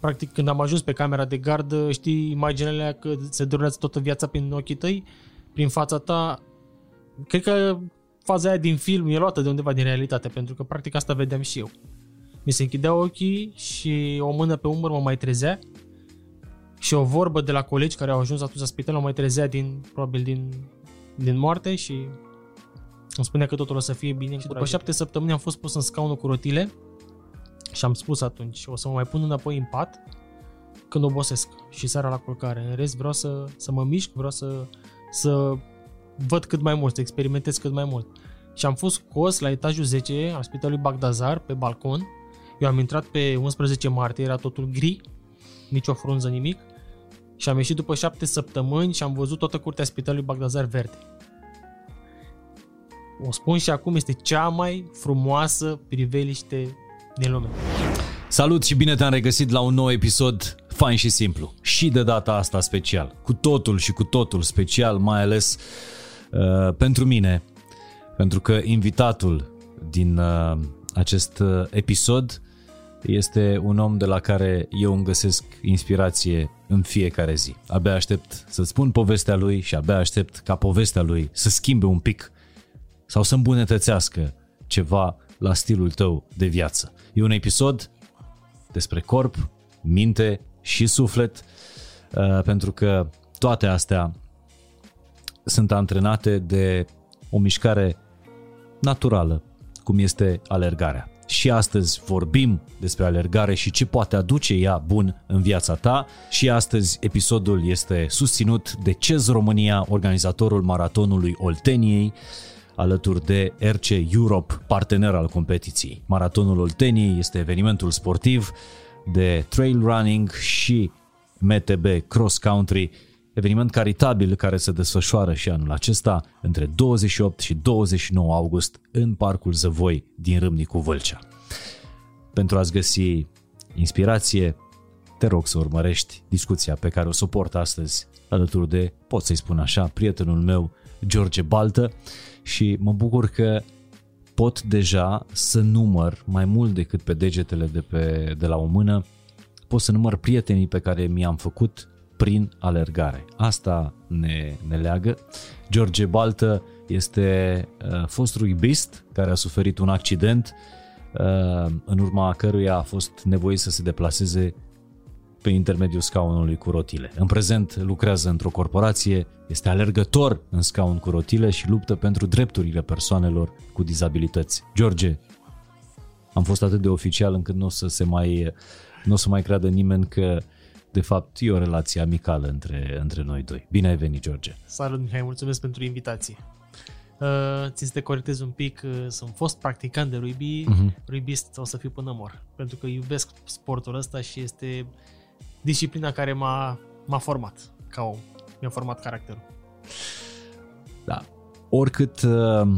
practic când am ajuns pe camera de gardă, știi imaginele că se durează toată viața prin ochii tăi, prin fața ta. Cred că faza aia din film e luată de undeva din realitate, pentru că practic asta vedeam și eu. Mi se închideau ochii și o mână pe umăr mă mai trezea și o vorbă de la colegi care au ajuns atunci la spital mă mai trezea din, probabil din, din moarte și îmi spunea că totul o să fie bine. Și după șapte săptămâni am fost pus în scaunul cu rotile și am spus atunci, o să mă mai pun înapoi în pat când obosesc și seara la culcare. În rest vreau să, să mă mișc, vreau să, să văd cât mai mult, să experimentez cât mai mult. Și am fost scos la etajul 10 al spitalului Bagdazar, pe balcon. Eu am intrat pe 11 martie, era totul gri, nicio frunză, nimic. Și am ieșit după șapte săptămâni și am văzut toată curtea spitalului Bagdazar verde. O spun și acum, este cea mai frumoasă priveliște din lume. Salut și bine te-am regăsit la un nou episod fain și simplu. Și de data asta special. Cu totul și cu totul special, mai ales uh, pentru mine. Pentru că invitatul din uh, acest uh, episod este un om de la care eu îmi găsesc inspirație în fiecare zi. Abia aștept să spun povestea lui și abia aștept ca povestea lui să schimbe un pic sau să îmbunătățească ceva la stilul tău de viață. E un episod despre corp, minte și suflet, uh, pentru că toate astea sunt antrenate de o mișcare naturală, cum este alergarea. Și astăzi vorbim despre alergare și ce poate aduce ea bun în viața ta. Și astăzi episodul este susținut de CEZ România, organizatorul maratonului Olteniei, alături de RC Europe, partener al competiției. Maratonul Olteniei este evenimentul sportiv de trail running și MTB Cross Country, eveniment caritabil care se desfășoară și anul acesta între 28 și 29 august în Parcul Zăvoi din Râmnicu Vâlcea. Pentru a-ți găsi inspirație, te rog să urmărești discuția pe care o suport astăzi alături de, pot să-i spun așa, prietenul meu George Baltă și mă bucur că pot deja să număr mai mult decât pe degetele de, pe, de la o mână, pot să număr prietenii pe care mi-am făcut prin alergare. Asta ne, ne leagă. George Baltă este uh, fost rugbist care a suferit un accident uh, în urma căruia a fost nevoit să se deplaseze pe intermediul scaunului cu rotile. În prezent lucrează într-o corporație, este alergător în scaun cu rotile și luptă pentru drepturile persoanelor cu dizabilități. George, am fost atât de oficial încât nu o să se mai, nu o să mai creadă nimeni că de fapt e o relație amicală între, între noi doi. Bine ai venit, George! Salut, Mihai, mulțumesc pentru invitație. Uh, țin să te corectez un pic, uh, sunt fost practicant de rugby, uh-huh. rugbist o să fiu până mor, pentru că iubesc sportul ăsta și este disciplina care m-a, m-a format ca om. Mi-a format caracterul. Da. Oricât, uh,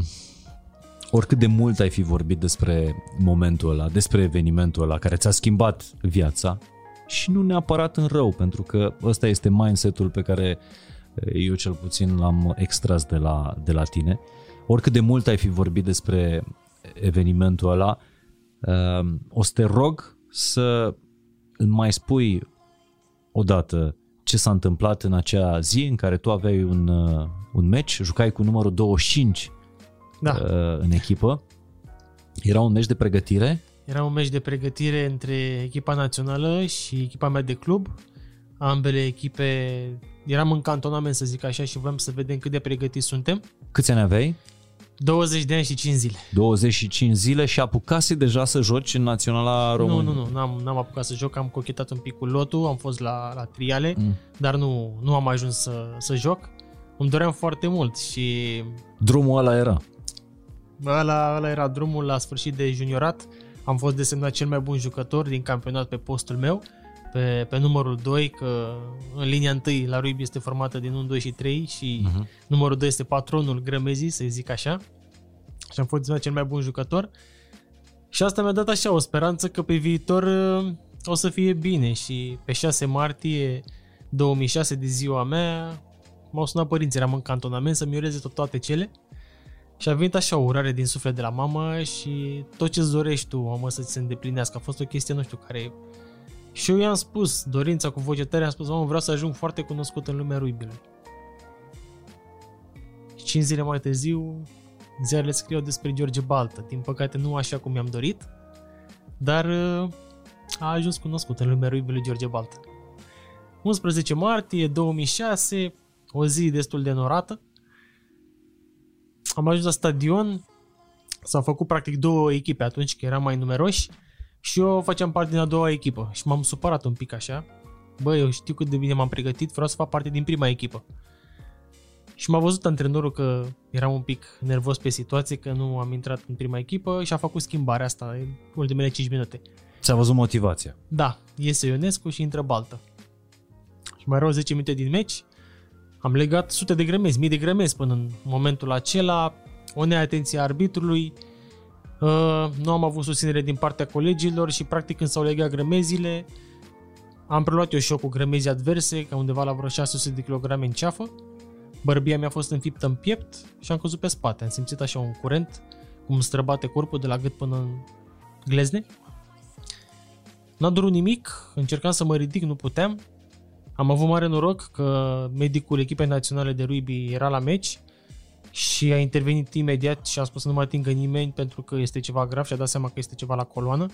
oricât de mult ai fi vorbit despre momentul ăla, despre evenimentul ăla care ți-a schimbat viața și nu neapărat în rău, pentru că ăsta este mindset-ul pe care uh, eu cel puțin l-am extras de la, de la tine. Oricât de mult ai fi vorbit despre evenimentul ăla, uh, o să te rog să îmi mai spui odată ce s-a întâmplat în acea zi în care tu aveai un, uh, un match, jucai cu numărul 25 da. uh, în echipă. Era un meci de pregătire? Era un meci de pregătire între echipa națională și echipa mea de club. Ambele echipe, eram în cantonament să zic așa și vrem să vedem cât de pregătiți suntem. Câți ani aveai? 20 de ani și 5 zile. 25 zile și apucase deja să joci în Naționala Română? Nu, nu, nu, n-am, n-am apucat să joc, am cochetat un pic cu lotul, am fost la, la triale, mm. dar nu, nu am ajuns să, să joc. Îmi doream foarte mult și... Drumul ăla era? Ăla, ăla era drumul la sfârșit de juniorat. Am fost desemnat cel mai bun jucător din campionat pe postul meu, pe, pe numărul 2, că în linia 1 la rugby este formată din 1, 2 și 3 și uh-huh. numărul 2 este patronul grămezii, să zic așa. Și am fost cel mai bun jucător. Și asta mi-a dat așa o speranță că pe viitor uh, o să fie bine și pe 6 martie 2006 de ziua mea m-au sunat părinții, eram în cantonament să-mi ureze tot toate cele și a venit așa o urare din suflet de la mama și tot ce-ți dorești tu, mamă, să-ți se îndeplinească. A fost o chestie, nu știu, care Și eu i-am spus, dorința cu voce tare, am spus, mă, vreau să ajung foarte cunoscut în lumea ruibilor. Și 5 zile mai târziu, ziarele scriu despre George Baltă. Din păcate nu așa cum mi-am dorit, dar uh, a ajuns cunoscut în lumea ruibilor George Baltă. 11 martie 2006, o zi destul de norată. Am ajuns la stadion, s-au făcut practic două echipe atunci, că eram mai numeroși, și eu făceam parte din a doua echipă și m-am supărat un pic așa. Bă, eu știu cât de bine m-am pregătit, vreau să fac parte din prima echipă. Și m-a văzut antrenorul că eram un pic nervos pe situație, că nu am intrat în prima echipă și a făcut schimbarea asta în ultimele 5 minute. Ți-a văzut motivația. Da, iese Ionescu și intră Baltă. Și mai erau 10 minute din meci, am legat sute de grămezi, mii de grămezi până în momentul acela, o neatenție a arbitrului, uh, nu am avut susținere din partea colegilor și practic când s-au legat grămezile, am preluat eu și eu cu grămezi adverse, ca undeva la vreo 600 de kg în ceafă, bărbia mi-a fost înfiptă în piept și am căzut pe spate, am simțit așa un curent, cum străbate corpul de la gât până în glezne. N-a durut nimic, încercam să mă ridic, nu puteam, am avut mare noroc că medicul echipei naționale de rugby era la meci și a intervenit imediat și a spus să nu mă atingă nimeni pentru că este ceva grav și a dat seama că este ceva la coloană.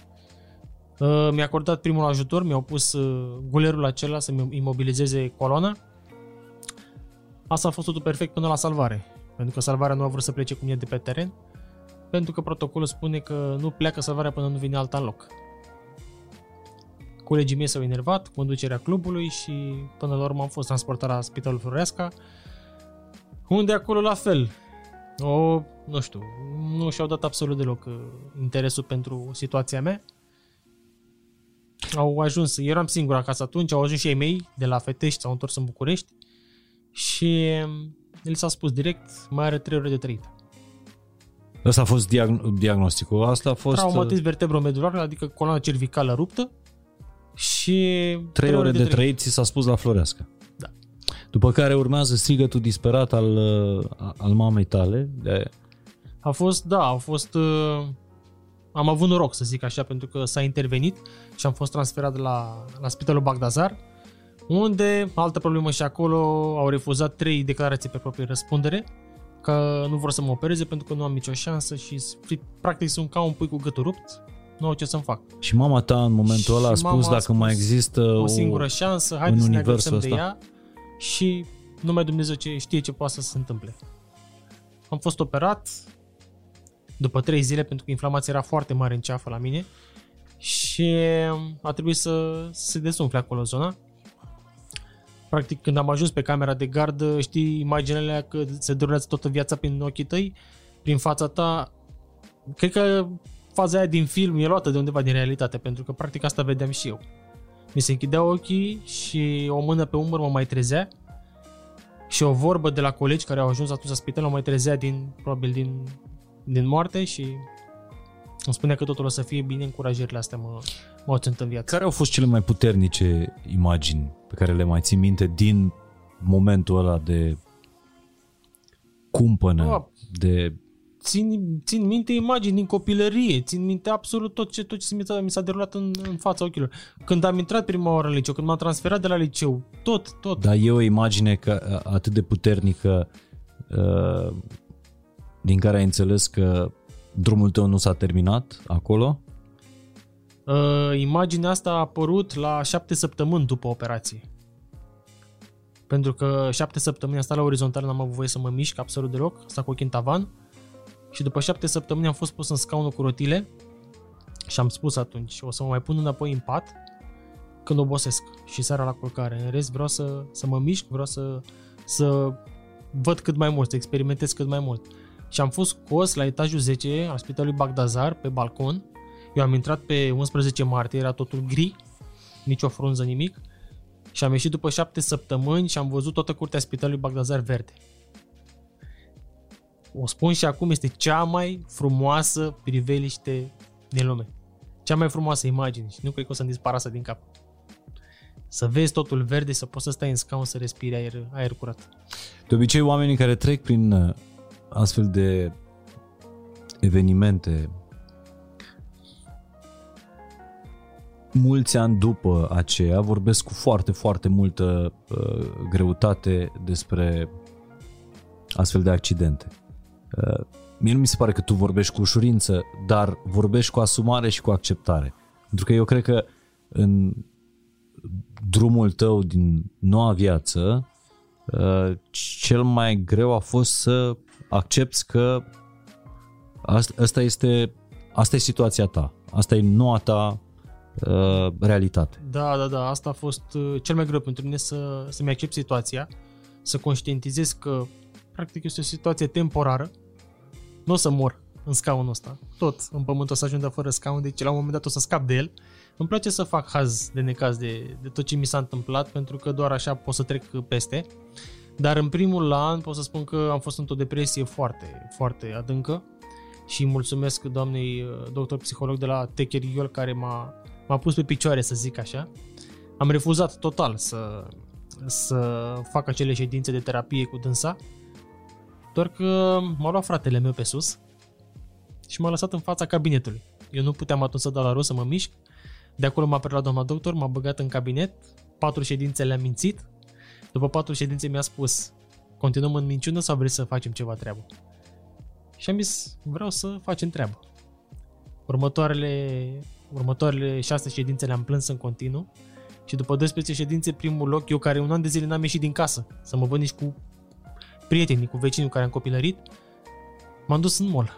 Uh, mi-a acordat primul ajutor, mi-au pus uh, gulerul acela să-mi imobilizeze coloana. Asta a fost totul perfect până la salvare, pentru că salvarea nu a vrut să plece cu mine de pe teren, pentru că protocolul spune că nu pleacă salvarea până nu vine alta în loc. Colegii mei s-au enervat, conducerea clubului și până la urmă am fost transportat la Spitalul Floreasca, unde acolo la fel, o, nu știu, nu și-au dat absolut deloc uh, interesul pentru situația mea. Au ajuns, eram singur acasă atunci, au ajuns și ei mei de la Fetești, s-au întors în București și el s-a spus direct, mai are 3 ore de trăit. Asta a fost diagn- diagnosticul, asta a fost... Traumatism vertebromedular, adică coloana cervicală ruptă, și 3 ore de, de trăit ți s-a spus la Floreasca. Da. După care urmează strigătul disperat al, uh, al mamei tale. De... A fost, da, a fost... Uh, am avut noroc, să zic așa, pentru că s-a intervenit și am fost transferat la, la Spitalul Bagdazar, unde, altă problemă și acolo, au refuzat trei declarații pe proprie răspundere, că nu vor să mă opereze pentru că nu am nicio șansă și practic sunt ca un pui cu gâtul rupt, nu au ce să-mi fac. Și mama ta în momentul ăla a spus dacă a spus mai există o, o singură șansă, haideți să ne agățăm de ea și numai Dumnezeu ce știe ce poate să se întâmple. Am fost operat după trei zile pentru că inflamația era foarte mare în ceafă la mine și a trebuit să, să se desumfle acolo zona. Practic când am ajuns pe camera de gardă, știi imaginele că se durează toată viața prin ochii tăi, prin fața ta. Cred că faza aia din film e luată de undeva din realitate, pentru că practic asta vedeam și eu. Mi se închideau ochii și o mână pe umăr mă mai trezea și o vorbă de la colegi care au ajuns atunci la spital mă mai trezea din, probabil din, din moarte și îmi spunea că totul o să fie bine, încurajările astea mă, mă au în viață. Care au fost cele mai puternice imagini pe care le mai ții minte din momentul ăla de cumpănă, de țin, țin minte imagini din copilărie, țin minte absolut tot ce, tot ce mi s-a, mi s-a derulat în, în fața ochilor. Când am intrat prima oară în liceu, când m-am transferat de la liceu, tot, tot. Dar e o imagine că, atât de puternică uh, din care ai înțeles că drumul tău nu s-a terminat acolo? Uh, imaginea asta a apărut la șapte săptămâni după operație. Pentru că șapte săptămâni am stat la orizontal, n-am avut voie să mă mișc absolut deloc, asta cu ochii în tavan și după șapte săptămâni am fost pus în scaunul cu rotile și am spus atunci, o să mă mai pun înapoi în pat când obosesc și seara la culcare. În rest vreau să, să mă mișc, vreau să, să văd cât mai mult, să experimentez cât mai mult. Și am fost scos la etajul 10 al spitalului Bagdazar, pe balcon. Eu am intrat pe 11 martie, era totul gri, nicio frunză, nimic. Și am ieșit după șapte săptămâni și am văzut toată curtea spitalului Bagdazar verde o spun și acum, este cea mai frumoasă priveliște din lume. Cea mai frumoasă imagine și nu cred că o să-mi dispară din cap. Să vezi totul verde, să poți să stai în scaun să respiri aer, aer curat. De obicei, oamenii care trec prin uh, astfel de evenimente mulți ani după aceea vorbesc cu foarte, foarte multă uh, greutate despre astfel de accidente. Uh, mie nu mi se pare că tu vorbești cu ușurință, dar vorbești cu asumare și cu acceptare. Pentru că eu cred că în drumul tău din noua viață, uh, cel mai greu a fost să accepti că asta este, asta e situația ta, asta e noua ta uh, realitate. Da, da, da, asta a fost uh, cel mai greu pentru mine să, să-mi accept situația, să conștientizez că practic este o situație temporară, nu o să mor în scaunul ăsta, tot în pământ o să ajung fără scaun, deci la un moment dat o să scap de el. Îmi place să fac haz de necaz de, de tot ce mi s-a întâmplat, pentru că doar așa pot să trec peste. Dar în primul an pot să spun că am fost într-o depresie foarte, foarte adâncă și mulțumesc doamnei uh, doctor psiholog de la Techeriol care m-a, m-a pus pe picioare, să zic așa. Am refuzat total să, să fac acele ședințe de terapie cu dânsa, doar că m-a luat fratele meu pe sus și m-a lăsat în fața cabinetului. Eu nu puteam atunci să dau la rost să mă mișc. De acolo m-a preluat doamna doctor, m-a băgat în cabinet, patru ședințe le-am mințit. După patru ședințe mi-a spus, continuăm în minciună sau vrei să facem ceva treabă? Și am zis, vreau să facem treabă. Următoarele, următoarele șase ședințe le-am plâns în continuu și după 12 ședințe, primul loc, eu care un an de zile n-am ieșit din casă, să mă văd nici cu prietenii, cu vecinii cu care am copilărit, m-am dus în mall.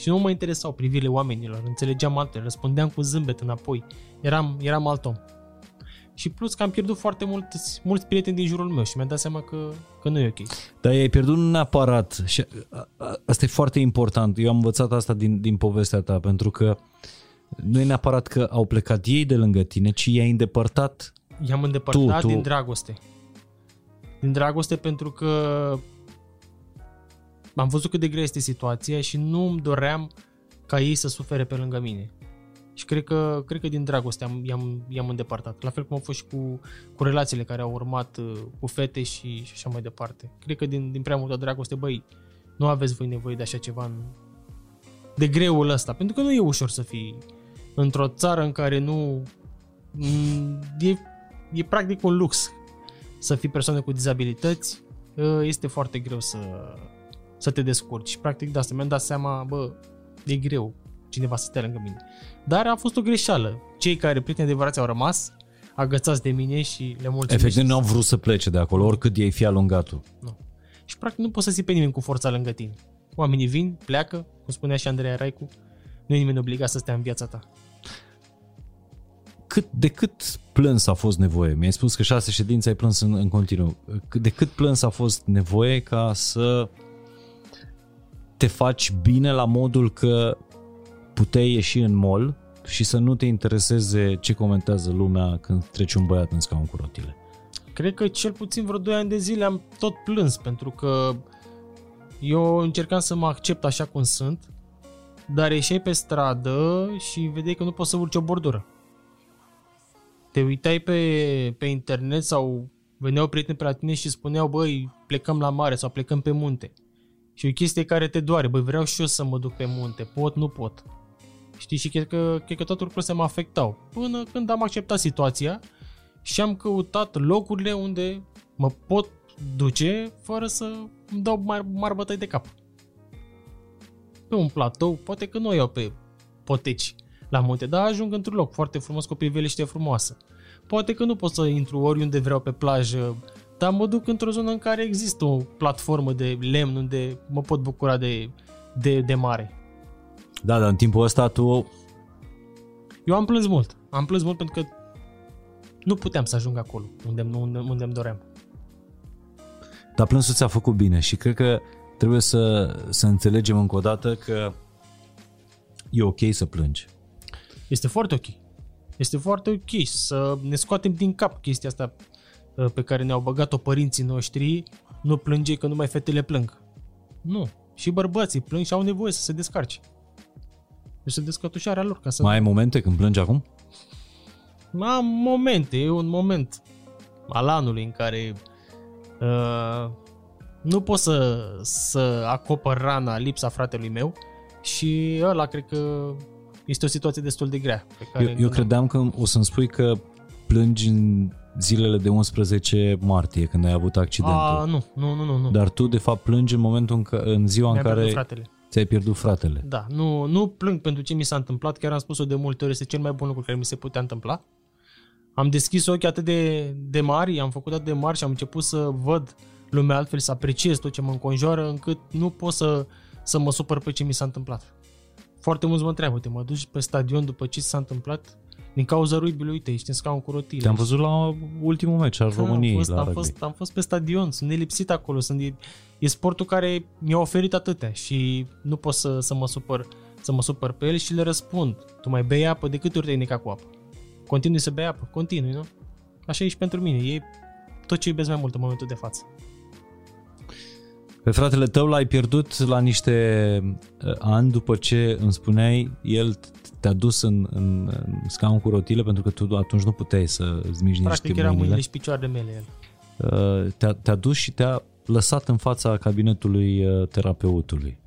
Și nu mă interesau privirile oamenilor, înțelegeam altele, răspundeam cu zâmbet înapoi. Eram, eram alt om. Și plus că am pierdut foarte mulți, mulți prieteni din jurul meu și mi-am dat seama că, că nu e ok. Dar ai pierdut un aparat și asta e foarte important. Eu am învățat asta din, din povestea ta pentru că nu e neapărat că au plecat ei de lângă tine, ci i-ai îndepărtat I-am îndepărtat tu, tu. din dragoste. Din dragoste pentru că am văzut cât de grea este situația și nu îmi doream ca ei să sufere pe lângă mine. Și cred că, cred că din dragoste am, i-am, i-am îndepărtat. La fel cum au fost și cu, cu relațiile care au urmat uh, cu fete și, și așa mai departe. Cred că din, din prea multă dragoste, băi, nu aveți voi nevoie de așa ceva în, de greul ăsta. Pentru că nu e ușor să fii într-o țară în care nu... E, e practic un lux să fii persoană cu dizabilități. Uh, este foarte greu să, să te descurci. Și practic de asta mi-am dat seama, bă, e greu cineva să stea lângă mine. Dar a fost o greșeală. Cei care prieteni adevărați au rămas agățați de mine și le mulțumesc. Efectiv nu au vrut să plece de acolo, oricât ei fi alungatul. Nu. Și practic nu poți să ții pe nimeni cu forța lângă tine. Oamenii vin, pleacă, cum spunea și Andreea Raicu, nu e nimeni obligat să stea în viața ta. Cât, de cât plâns a fost nevoie? Mi-ai spus că șase ședințe ai plâns în, în continuu. De cât plâns a fost nevoie ca să te faci bine la modul că puteai ieși în mall și să nu te intereseze ce comentează lumea când trece un băiat în scaun cu rotile. Cred că cel puțin vreo 2 ani de zile am tot plâns pentru că eu încercam să mă accept așa cum sunt, dar ieșeai pe stradă și vedeai că nu poți să urci o bordură. Te uitai pe, pe internet sau veneau prieteni pe la tine și spuneau, băi, plecăm la mare sau plecăm pe munte. Și o chestie care te doare, băi, vreau și eu să mă duc pe munte, pot, nu pot. Știi, și cred că, cred că toate lucrurile se mă afectau. Până când am acceptat situația și am căutat locurile unde mă pot duce fără să îmi dau mari, mari bătăi de cap. Pe un platou, poate că nu iau pe poteci la munte, dar ajung într-un loc foarte frumos cu o priveliște frumoasă. Poate că nu pot să intru oriunde vreau pe plajă, dar mă duc într-o zonă în care există o platformă de lemn unde mă pot bucura de, de, de mare. Da, dar în timpul ăsta tu... Eu am plâns mult. Am plâns mult pentru că nu puteam să ajung acolo unde, unde, unde îmi doream. Dar plânsul ți-a făcut bine și cred că trebuie să, să înțelegem încă o dată că e ok să plângi. Este foarte ok. Este foarte ok să ne scoatem din cap chestia asta uh, pe care ne-au băgat-o părinții noștri, nu plânge că numai fetele plâng. Nu. Și bărbații plâng și au nevoie să se descarce. Este descătușarea lor. Ca să... Mai ai momente când plângi acum? Am momente, e un moment al anului în care uh, nu pot să, să acopăr rana, lipsa fratelui meu și ăla cred că este o situație destul de grea. Pe care Eu, eu credeam că o să-mi spui că plângi în zilele de 11 martie, când ai avut accidentul. A, nu, nu, nu, nu. nu. Dar tu, de fapt, plângi în momentul în, ca, în ziua Mi-a în care pierdut fratele. ți-ai pierdut fratele. Da, nu, nu plâng pentru ce mi s-a întâmplat, chiar am spus-o de multe ori, este cel mai bun lucru care mi se putea întâmpla. Am deschis ochii atât de, de mari, am făcut atât de mari și am început să văd lumea altfel, să apreciez tot ce mă înconjoară, încât nu pot să, să mă supăr pe ce mi s-a întâmplat. Foarte mulți mă întreabă, te mă duci pe stadion după ce s-a întâmplat? Din cauza ruibilui, uite, ești în scaun cu rotile. Te-am văzut la ultimul meci al Da, României am fost, la am, rugby. fost, am fost pe stadion, sunt nelipsit acolo, sunt, e, e sportul care mi-a oferit atâtea și nu pot să, să, mă supăr, să mă supăr pe el și le răspund. Tu mai bei apă, de câte ori te-ai necat cu apă? Continui să bei apă, continui, nu? Așa e și pentru mine, e tot ce iubesc mai mult în momentul de față. Pe fratele tău l-ai pierdut la niște uh, ani după ce îmi spuneai, el te-a dus în, în, în scaun cu rotile pentru că tu atunci nu puteai să îți miști Practic niște era mâinile mâinile. și picioarele mele el. Uh, Te-a, te-a dus și te-a lăsat în fața cabinetului uh, terapeutului.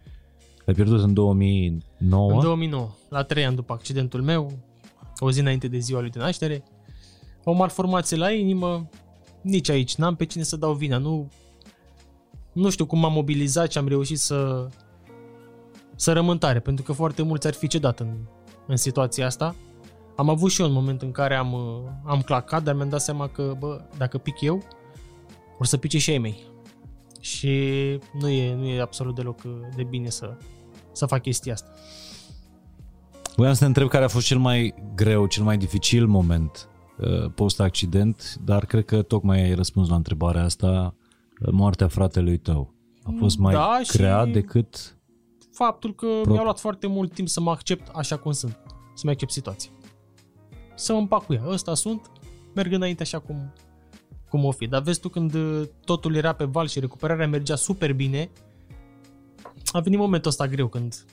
L-ai pierdut în 2009. În 2009, la 3 ani după accidentul meu, o zi înainte de ziua lui de naștere, o malformație la inimă, nici aici, n-am pe cine să dau vina, nu, nu știu cum m-am mobilizat și am reușit să, să rămân tare, pentru că foarte mulți ar fi cedat în, în situația asta. Am avut și eu un moment în care am, uh, am clacat, dar mi-am dat seama că, bă, dacă pic eu, o să pice și ei mei. Și nu e, nu e absolut deloc uh, de bine să, să fac chestia asta. Voiam să te întreb care a fost cel mai greu, cel mai dificil moment uh, post-accident, dar cred că tocmai ai răspuns la întrebarea asta, uh, moartea fratelui tău. A fost mai Da, și- grea decât... faptul că Pro- mi-a luat foarte mult timp să mă accept așa cum sunt, să-mi accept situația. Să mă împac cu ea. Ăsta sunt, merg înainte așa cum, cum o fi. Dar vezi tu când uh, totul era pe val și recuperarea mergea super bine, a venit momentul ăsta greu când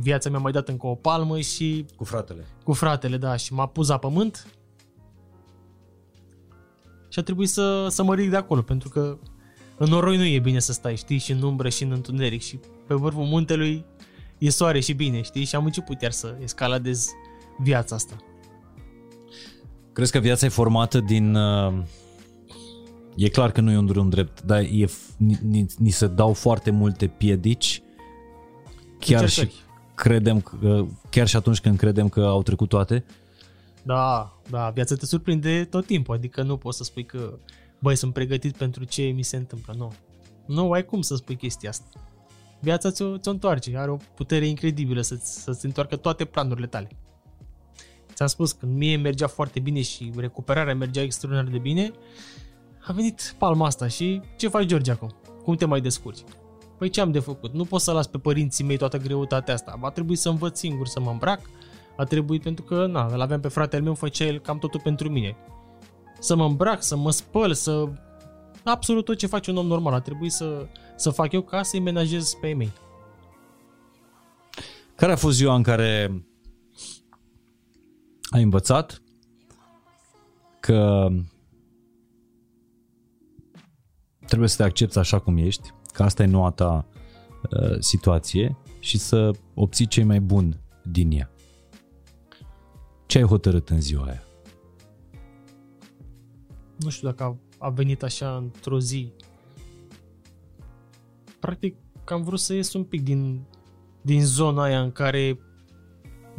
viața mi-a mai dat încă o palmă și Cu fratele. cu fratele, da, și m-a pus la pământ și a trebuit să, să mă ridic de acolo, pentru că în noroi nu e bine să stai, știi, și în umbră și în întuneric și pe vârful muntelui e soare și bine, știi, și am început iar să escaladez viața asta. Crezi că viața e formată din... Uh, e clar că nu e un drum drept, dar e, f- ni, ni, ni se dau foarte multe piedici chiar și Încercări. credem că, chiar și atunci când credem că au trecut toate. Da, da, viața te surprinde tot timpul, adică nu poți să spui că, băi, sunt pregătit pentru ce mi se întâmplă, nu. Nu ai cum să spui chestia asta. Viața ți-o, ți-o întoarce, are o putere incredibilă să-ți, să-ți întoarcă toate planurile tale. Ți-am spus, când mie mergea foarte bine și recuperarea mergea extraordinar de bine, a venit palma asta și ce faci, George, acum? Cum te mai descurci? Păi ce am de făcut? Nu pot să las pe părinții mei toată greutatea asta. Va trebui să învăț singur să mă îmbrac. A trebuit pentru că, na, îl aveam pe fratele meu, făcea el cam totul pentru mine. Să mă îmbrac, să mă spăl, să... Absolut tot ce face un om normal. A trebuit să, să fac eu ca să-i menajez pe ei mei. Care a fost ziua în care ai învățat că trebuie să te accepti așa cum ești, că asta e noua ta uh, situație și să obții cei mai buni din ea. Ce ai hotărât în ziua aia? Nu știu dacă a, a venit așa într-o zi. Practic, că am vrut să ies un pic din, din zona aia în care,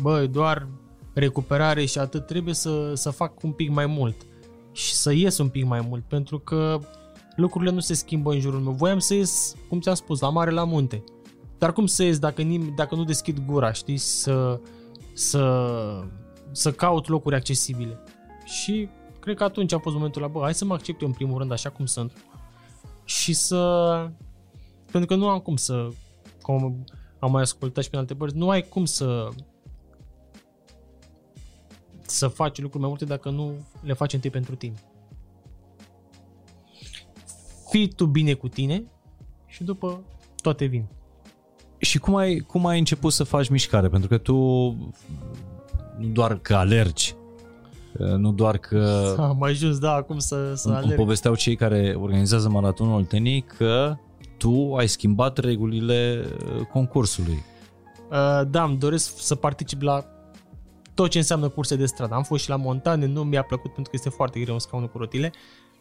bă, doar recuperare și atât, trebuie să, să fac un pic mai mult și să ies un pic mai mult, pentru că lucrurile nu se schimbă în jurul meu. Voiam să ies, cum ți-am spus, la mare, la munte. Dar cum să ies dacă, nim- dacă nu deschid gura, știi, să, să, să caut locuri accesibile. Și cred că atunci a fost momentul la, bă, hai să mă accept eu în primul rând așa cum sunt. Și să... Pentru că nu am cum să... Cum am mai ascultat și pe alte părți, nu ai cum să să faci lucruri mai multe dacă nu le faci întâi pentru tine. Fii tu bine cu tine și după toate vin. Și cum ai, cum ai început să faci mișcare? Pentru că tu nu doar că alergi, nu doar că Am ajuns, da, acum să, să Îmi, îmi alerg. povesteau cei care organizează maratonul Olteniei că tu ai schimbat regulile uh, concursului. Uh, da, îmi doresc să particip la tot ce înseamnă curse de stradă. Am fost și la montane, nu mi-a plăcut pentru că este foarte greu în scaunul cu rotile,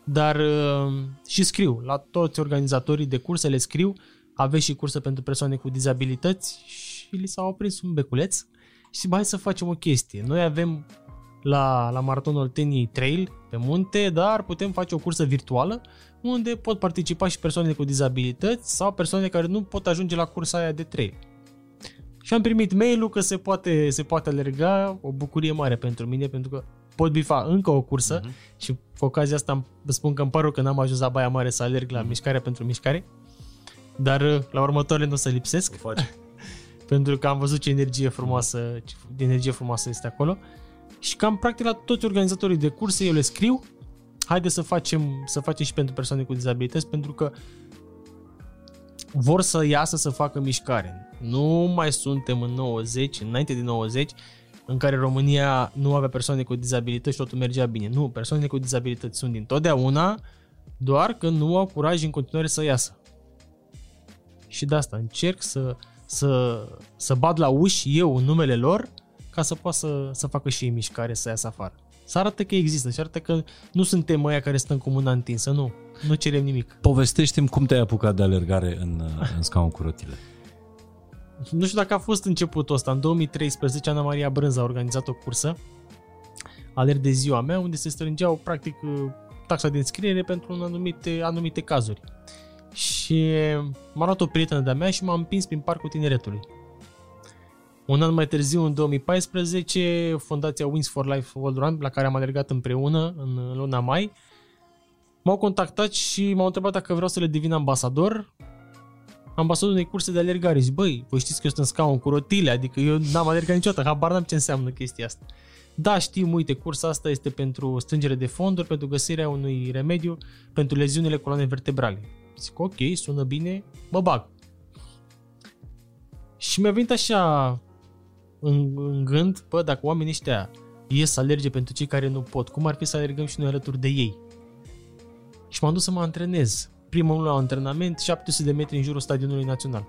dar uh, și scriu. La toți organizatorii de curse le scriu. Aveți și curse pentru persoane cu dizabilități și li s-a oprins un beculeț și zic, hai să facem o chestie. Noi avem la, la Maratonul Olteniei Trail pe munte, dar putem face o cursă virtuală unde pot participa și persoane cu dizabilități sau persoane care nu pot ajunge la cursa aia de trail. Și am primit mail-ul că se poate, se poate alerga, o bucurie mare pentru mine, pentru că pot bifa încă o cursă uh-huh. și cu ocazia asta vă spun că îmi pare că n-am ajuns la Baia Mare să alerg la uh-huh. mișcarea pentru mișcare, dar uh, la următoarele nu o să lipsesc. pentru că am văzut ce energie frumoasă, ce energie frumoasă este acolo. Și cam practic la toți organizatorii de curse eu le scriu haide să facem, să facem și pentru persoane cu dizabilități pentru că vor să iasă să facă mișcare. Nu mai suntem în 90, înainte de 90, în care România nu avea persoane cu dizabilități și totul mergea bine. Nu, persoanele cu dizabilități sunt dintotdeauna, doar că nu au curaj în continuare să iasă. Și de asta încerc să, să, să bat la uși eu în numele lor ca să poată să, să facă și ei mișcare, să iasă afară. Să arată că există și arată că nu suntem ăia care stăm cu mâna întinsă, nu. Nu cerem nimic. Povestește-mi cum te-ai apucat de alergare în, în scaun cu rotile. Nu știu dacă a fost începutul ăsta. În 2013 Ana Maria Brânza a organizat o cursă alerg de ziua mea, unde se strângeau practic taxa de înscriere pentru anumite, anumite cazuri. Și m-a luat o prietenă de-a mea și m-a împins prin parcul tineretului. Un an mai târziu, în 2014, Fundația Wings for Life World Run, la care am alergat împreună în luna mai, m-au contactat și m-au întrebat dacă vreau să le devin ambasador. Ambasador unei curse de alergare. Zic, băi, voi știți că eu sunt în scaun cu rotile, adică eu n-am alergat niciodată, habar n-am ce înseamnă chestia asta. Da, știm, uite, cursa asta este pentru strângere de fonduri, pentru găsirea unui remediu pentru leziunile coloane vertebrale. Zic, ok, sună bine, mă bag. Și mi-a venit așa în, în gând, bă, dacă oamenii ăștia ies să alerge pentru cei care nu pot, cum ar fi să alergăm și noi alături de ei? Și m-am dus să mă antrenez. Primul la antrenament, 700 de metri în jurul stadionului național.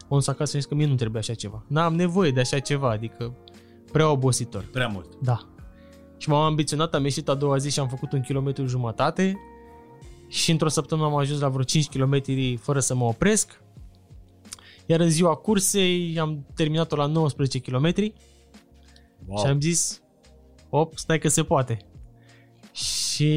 Am dus acasă și zis că mie nu trebuie așa ceva. N-am nevoie de așa ceva, adică prea obositor. Prea mult. Da. Și m-am ambiționat, am ieșit a doua zi și am făcut un kilometru jumătate și într-o săptămână am ajuns la vreo 5 km fără să mă opresc iar în ziua cursei am terminat-o la 19 km wow. și am zis, op, stai că se poate. Și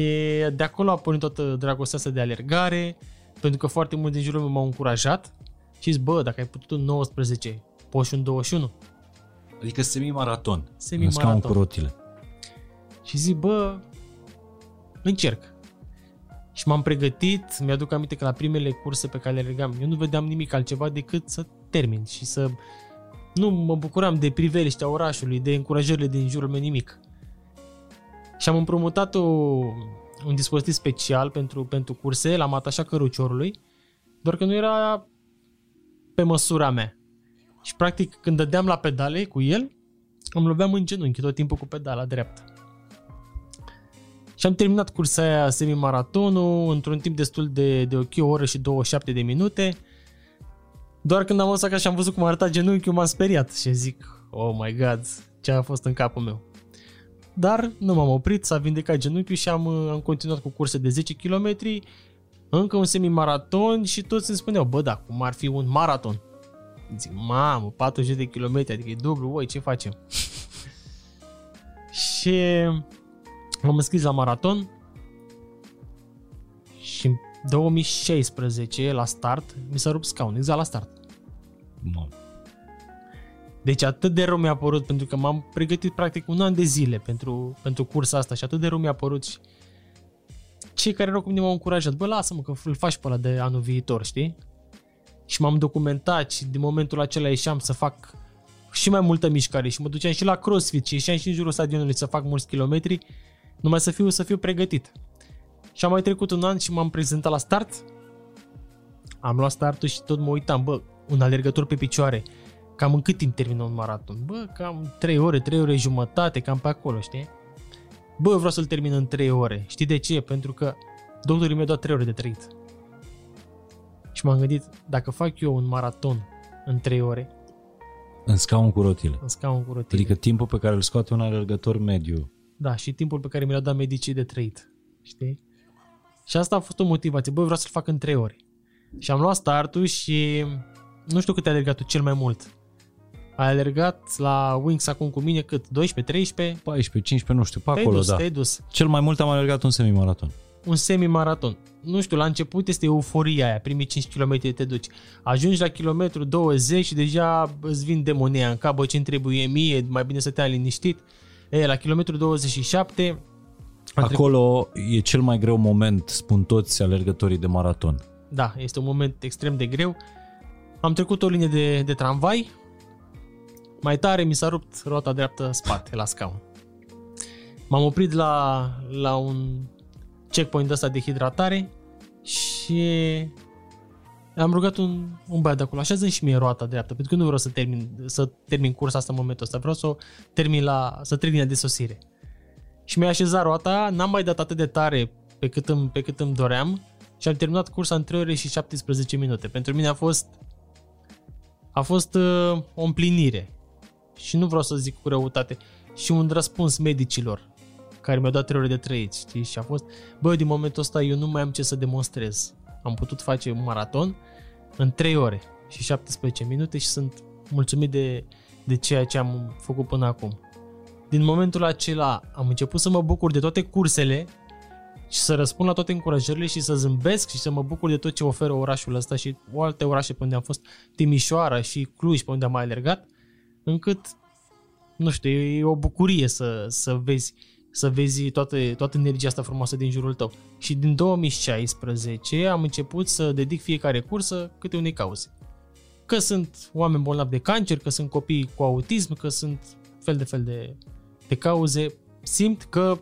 de acolo a pornit toată dragostea asta de alergare, pentru că foarte mulți din jurul meu m-au încurajat și zis, bă, dacă ai putut un 19, poți și un 21. Adică semi-maraton. Semi-maraton. cu rotile. Și zic, bă, încerc. Și m-am pregătit, mi-aduc aminte că la primele curse pe care le alergam, eu nu vedeam nimic altceva decât să termin și să... Nu mă bucuram de priveliștea orașului, de încurajările din jurul meu, nimic. Și am împrumutat o, un dispozitiv special pentru, pentru curse, l-am atașat căruciorului, doar că nu era pe măsura mea. Și practic când dădeam la pedale cu el, îmi loveam în genunchi tot timpul cu pedala dreaptă. Și am terminat cursa aia semi-maratonul într-un timp destul de, de ok, o oră și 27 de minute. Doar când am văzut că și am văzut cum arăta genunchiul, m-am speriat și zic, oh my god, ce a fost în capul meu. Dar nu m-am oprit, s-a vindecat genunchiul și am, am continuat cu curse de 10 km, încă un semi-maraton și toți îmi spuneau, bă, da, cum ar fi un maraton. Zic, mamă, 40 de km, adică e dublu, voi, ce facem? și M-am înscris la maraton și în 2016, la start, mi s-a rupt scaun, exact la start. No. Deci atât de rău mi-a părut, pentru că m-am pregătit practic un an de zile pentru, pentru cursa asta și atât de rău mi-a părut și cei care erau cu mine m-au încurajat, bă, lasă-mă că îl faci pe ăla de anul viitor, știi? Și m-am documentat și din momentul acela ieșeam să fac și mai multă mișcare și mă duceam și la CrossFit și ieșeam și în jurul stadionului să fac mulți kilometri numai să fiu, să fiu pregătit. Și am mai trecut un an și m-am prezentat la start. Am luat startul și tot mă uitam, bă, un alergător pe picioare, cam în cât timp termină un maraton? Bă, cam 3 ore, 3 ore jumătate, cam pe acolo, știi? Bă, vreau să-l termin în 3 ore. Știi de ce? Pentru că doctorul mi-a dat 3 ore de trăit. Și m-am gândit, dacă fac eu un maraton în 3 ore, În scaun cu rotile. în scaun cu rotile. Adică timpul pe care îl scoate un alergător mediu. Da, și timpul pe care mi l-au dat medicii de trăit. Știi? Și asta a fost o motivație. Băi, vreau să-l fac în 3 ore. Și am luat startul și nu știu cât ai alergat tu cel mai mult. Ai alergat la Wings acum cu mine cât? 12, 13? 14, 15, nu știu, pe Te-ai acolo, dus, da. te-ai dus. Cel mai mult am alergat un semimaraton. Un semi-maraton. Nu știu, la început este euforia aia, primii 5 km te duci. Ajungi la kilometru 20 și deja îți vin demonia în cap, bă, ce trebuie mie, mai bine să te ai liniștit. E, la kilometru 27 am trecut- Acolo e cel mai greu moment, spun toți alergătorii de maraton. Da, este un moment extrem de greu. Am trecut o linie de, de tramvai. Mai tare mi s-a rupt roata dreaptă spate la scaun. M-am oprit la, la un checkpoint ăsta de hidratare și am rugat un, un băiat de acolo, așează și mie roata dreaptă, pentru că nu vreau să termin, să termin cursa asta în momentul ăsta, vreau să o termin la, să trec linia de sosire. Și mi-a așezat roata, n-am mai dat atât de tare pe cât îmi, pe cât îmi doream și am terminat cursa în 3 ore și 17 minute. Pentru mine a fost a fost uh, o împlinire și nu vreau să zic cu răutate și un răspuns medicilor care mi-au dat 3 ore de trăit, știi? Și a fost, bă, din momentul ăsta eu nu mai am ce să demonstrez. Am putut face un maraton în 3 ore și 17 minute și sunt mulțumit de, de ceea ce am făcut până acum. Din momentul acela am început să mă bucur de toate cursele și să răspund la toate încurajările și să zâmbesc și să mă bucur de tot ce oferă orașul ăsta și alte orașe pe unde am fost, Timișoara și Cluj pe unde am mai alergat, încât, nu știu, e o bucurie să, să vezi să vezi toată, toată energia asta frumoasă din jurul tău. Și din 2016 am început să dedic fiecare cursă câte unei cauze. Că sunt oameni bolnavi de cancer, că sunt copii cu autism, că sunt fel de fel de, de cauze. Simt că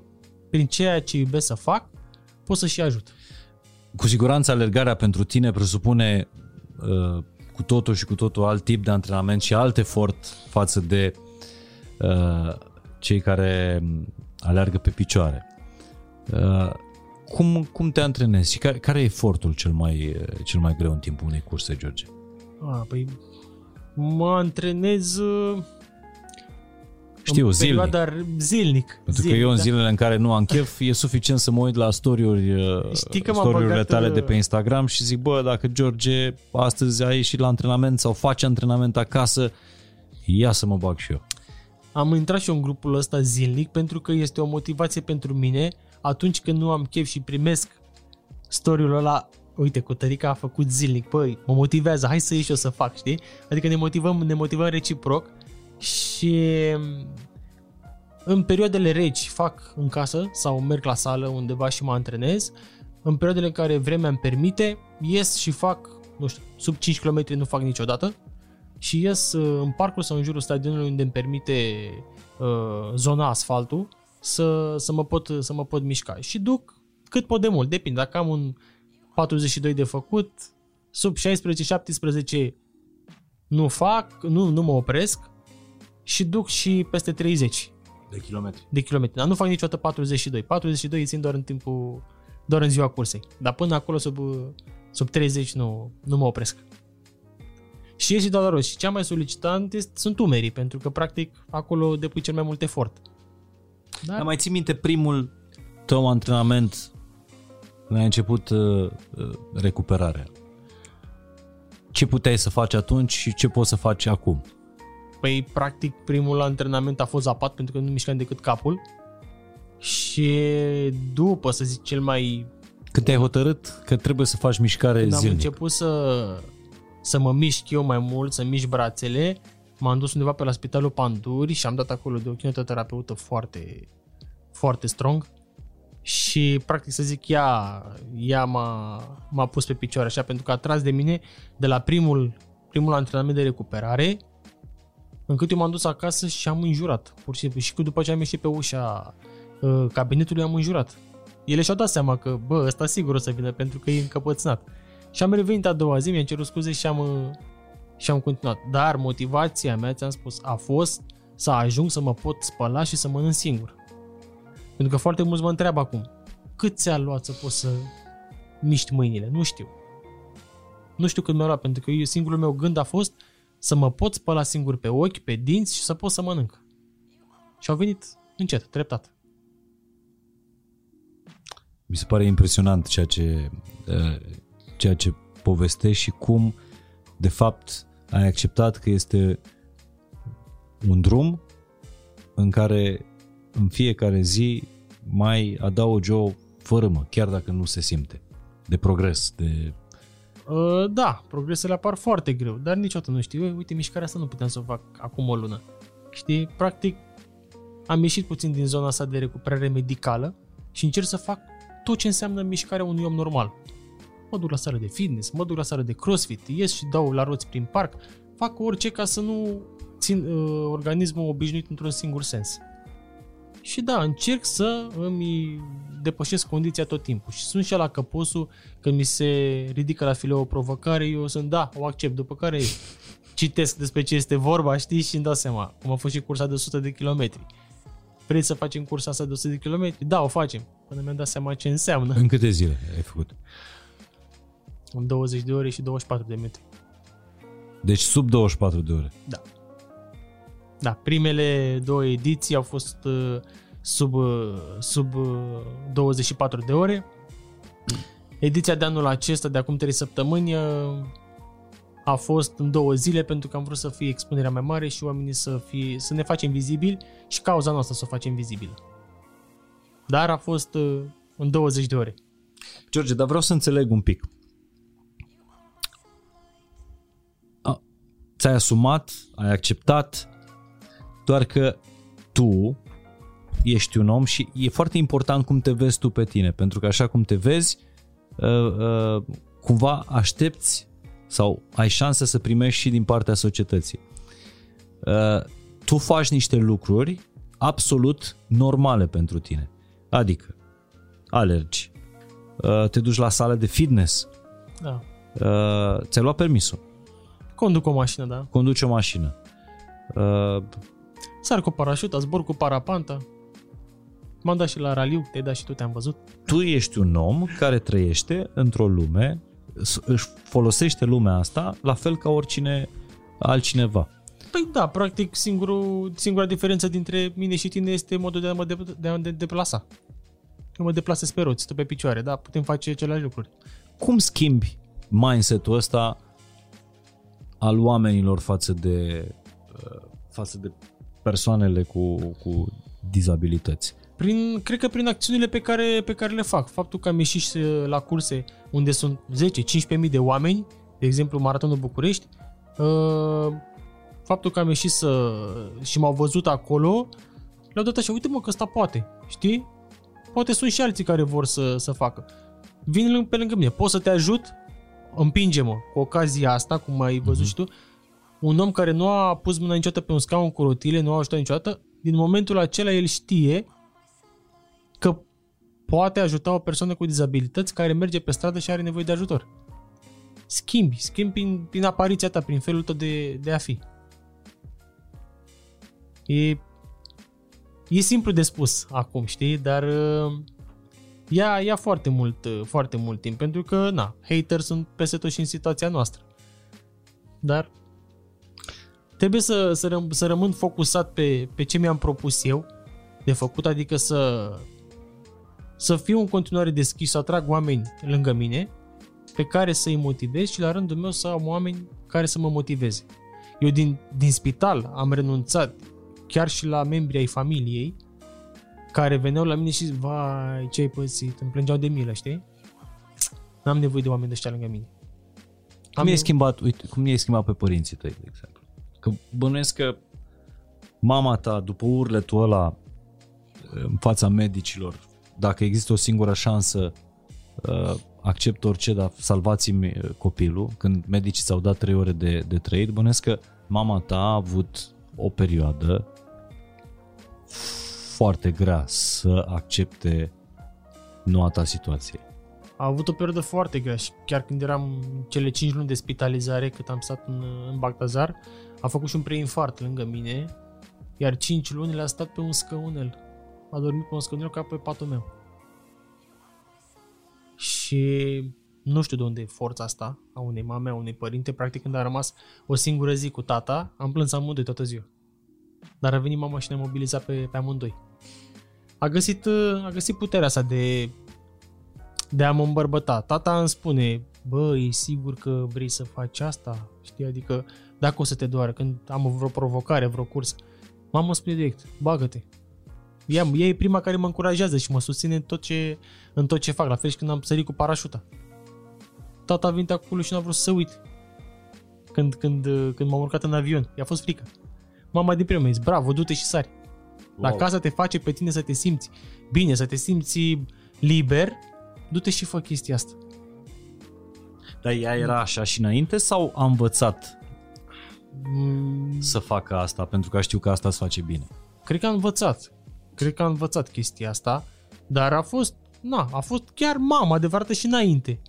prin ceea ce iubesc să fac, pot să și ajut. Cu siguranță alergarea pentru tine presupune uh, cu totul și cu totul alt tip de antrenament și alt efort față de uh, cei care aleargă pe picioare. Uh, cum, cum te antrenezi și care, care e efortul cel mai, cel mai greu în timpul unei curse, George? A, păi mă antrenez uh, Știu, în zilnic. perioada zilnic. Pentru zilnic, că eu în da. zilele în care nu am chef, e suficient să mă uit la story-uri, uh, Știi că m-am story-urile băgat, tale de uh, pe Instagram și zic, bă, dacă George astăzi a ieșit la antrenament sau face antrenament acasă, ia să mă bag și eu. Am intrat și eu în grupul ăsta zilnic pentru că este o motivație pentru mine atunci când nu am chef și primesc story-ul ăla uite, Cotărica a făcut zilnic, băi, mă motivează, hai să ieși și eu să fac, știi? Adică ne motivăm, ne motivăm reciproc și în perioadele reci fac în casă sau merg la sală undeva și mă antrenez. În perioadele în care vremea îmi permite, ies și fac, nu știu, sub 5 km nu fac niciodată și ies uh, în parcul sau în jurul stadionului unde îmi permite uh, zona asfaltul să, să, mă pot, să mă pot mișca. Și duc cât pot de mult, depinde. Dacă am un 42 de făcut, sub 16-17 nu fac, nu, nu mă opresc și duc și peste 30 De kilometri. de kilometri. Dar nu fac niciodată 42. 42 îi țin doar în timpul, doar în ziua cursei. Dar până acolo sub, sub 30 nu, nu mă opresc. Și ies și dau la rost. Și cea mai solicitant este, sunt umerii, pentru că practic acolo depui cel mai mult efort. Da? Dar mai ții minte primul tău antrenament când ai început uh, uh, recuperarea? Ce puteai să faci atunci și ce poți să faci acum? Păi, practic, primul antrenament a fost zapat pentru că nu mișcam decât capul. Și după, să zic, cel mai... Când te-ai hotărât că trebuie să faci mișcare Când am zilnic? început să, să mă mișc eu mai mult, să mișc brațele, m-am dus undeva pe la Spitalul Panduri și am dat acolo de o kinetoterapeută foarte, foarte strong. Și, practic, să zic, ea, ea m-a, m-a pus pe picioare așa, pentru că a tras de mine de la primul, primul antrenament de recuperare, încât eu m-am dus acasă și am înjurat, pur și simplu. Și că după ce am ieșit pe ușa uh, cabinetului, am înjurat. Ele și-au dat seama că, bă, ăsta sigur o să vină pentru că e încăpățânat. Și am revenit a doua zi, mi-am cerut scuze și am, uh, și am continuat. Dar motivația mea, ți-am spus, a fost să ajung să mă pot spăla și să mănânc singur. Pentru că foarte mulți mă întreabă acum, cât ți-a luat să poți să miști mâinile? Nu știu. Nu știu cât mi-a luat, pentru că eu, singurul meu gând a fost să mă pot spăla singur pe ochi, pe dinți și să pot să mănânc. Și au venit încet, treptat. Mi se pare impresionant ceea ce, uh, ceea ce povestești și cum, de fapt, ai acceptat că este un drum în care în fiecare zi mai adaugi o fărâmă, chiar dacă nu se simte, de progres, de... Uh, da, progresele apar foarte greu, dar niciodată nu știu. Uite, mișcarea asta nu puteam să o fac acum o lună. Știi, practic am ieșit puțin din zona asta de recuperare medicală și încerc să fac tot ce înseamnă mișcarea unui om normal. Mă duc la sală de fitness, mă duc la sală de crossfit, ies și dau la roți prin parc, fac orice ca să nu țin uh, organismul obișnuit într-un singur sens. Și da, încerc să îmi depășesc condiția tot timpul. Și sunt și la căposul, când mi se ridică la file o provocare, eu sunt da, o accept, după care citesc despre ce este vorba, știi, și îmi dau seama, cum a fost și cursa de 100 de kilometri. Vrei să facem cursa asta de 100 de kilometri? Da, o facem. Până mi-am dat seama ce înseamnă. În câte zile ai făcut? În 20 de ore și 24 de metri. Deci sub 24 de ore. Da. Da, primele două ediții au fost uh, sub, uh, sub uh, 24 de ore. Ediția de anul acesta, de acum 3 săptămâni, uh, a fost în două zile pentru că am vrut să fie expunerea mai mare și oamenii să, fie, să ne facem vizibili și cauza noastră să o facem vizibilă. Dar a fost uh, în 20 de ore. George, dar vreau să înțeleg un pic. Ți-ai asumat, ai acceptat, doar că tu ești un om și e foarte important cum te vezi tu pe tine, pentru că așa cum te vezi, uh, uh, cumva aștepți sau ai șanse să primești și din partea societății. Uh, tu faci niște lucruri absolut normale pentru tine. Adică alergi, uh, te duci la sală de fitness, Da. uh, ți-ai luat permisul, Conduc o mașină, da. conduci o mașină, uh, Sar cu parașuta, zbor cu parapanta. M-am dat și la raliu, te-ai dat și tu, te-am văzut. tu ești un om care trăiește într-o lume, s- își folosește lumea asta la fel ca oricine altcineva. Păi da, practic singurul, singura diferență dintre mine și tine este modul de a mă de, de, a de deplasa. Eu mă deplasez pe roți, stă pe picioare, da, putem face aceleași lucruri. Cum schimbi mindset-ul ăsta al oamenilor față de uh, față de persoanele cu, cu dizabilități? Prin, cred că prin acțiunile pe care, pe care le fac. Faptul că am ieșit și la curse unde sunt 10-15 de oameni, de exemplu Maratonul București, uh, faptul că am ieșit să, și m-au văzut acolo, le-au dat așa, uite mă că ăsta poate, știi? Poate sunt și alții care vor să, să facă. Vin lângă- pe lângă mine, pot să te ajut? Împinge-mă cu ocazia asta, cum ai văzut și tu. Un om care nu a pus mâna niciodată pe un scaun cu rotile, nu a ajutat niciodată, din momentul acela el știe că poate ajuta o persoană cu dizabilități care merge pe stradă și are nevoie de ajutor. Schimbi, schimbi prin, prin apariția ta, prin felul tău de, de a fi. E, e simplu de spus acum, știi, dar uh, ia, ia foarte mult, uh, foarte mult timp, pentru că, na, haters sunt peste tot și în situația noastră. Dar trebuie să, să, răm, să rămân focusat pe, pe ce mi-am propus eu de făcut, adică să, să fiu în continuare deschis, să atrag oameni lângă mine pe care să-i motivez și la rândul meu să am oameni care să mă motiveze. Eu din, din spital am renunțat chiar și la membrii ai familiei care veneau la mine și vai, ce ai pățit, îmi plângeau de milă, știi? N-am nevoie de oameni de ăștia lângă mine. Cum i-ai schimbat, uite, cum i-ai schimbat pe părinții tăi, de exemplu? Că bănuiesc că mama ta, după urletul ăla în fața medicilor, dacă există o singură șansă, uh, accept orice, dar salvați-mi uh, copilul, când medicii ți-au dat trei ore de, de trăit, bănuiesc că mama ta a avut o perioadă foarte grea să accepte noua ta situație. A avut o perioadă foarte grea și chiar când eram cele 5 luni de spitalizare, cât am stat în, în Bactazar, a făcut și un preinfart lângă mine, iar 5 luni le-a stat pe un scăunel. A dormit pe un scăunel ca pe patul meu. Și Nu știu de unde e forța asta a unei mame, a unei părinte. Practic când a rămas o singură zi cu tata, am plâns amândoi toată ziua. Dar a venit mama și ne-a mobilizat pe, pe amândoi. A găsit, a găsit puterea asta de, de a mă îmbărbăta. Tata îmi spune, bă, e sigur că vrei să faci asta? Știi, adică dacă o să te doară, când am vreo provocare, vreo curs, mama spune direct, bagă-te. Ea, ea e prima care mă încurajează și mă susține în tot ce, în tot ce fac, la fel și când am sărit cu parașuta. Tata a venit acolo și n-a vrut să uit. Când, când, când m-am urcat în avion, i-a fost frică. Mama din prima mi-a zis, bravo, du-te și sari. Wow. Dacă asta te face pe tine să te simți bine, să te simți liber, du-te și fă chestia asta. Dar ea era așa și înainte sau a învățat mm. să facă asta pentru că știu că asta îți face bine? Cred că a învățat. Cred că a învățat chestia asta, dar a fost, na, a fost chiar mama adevărată și înainte.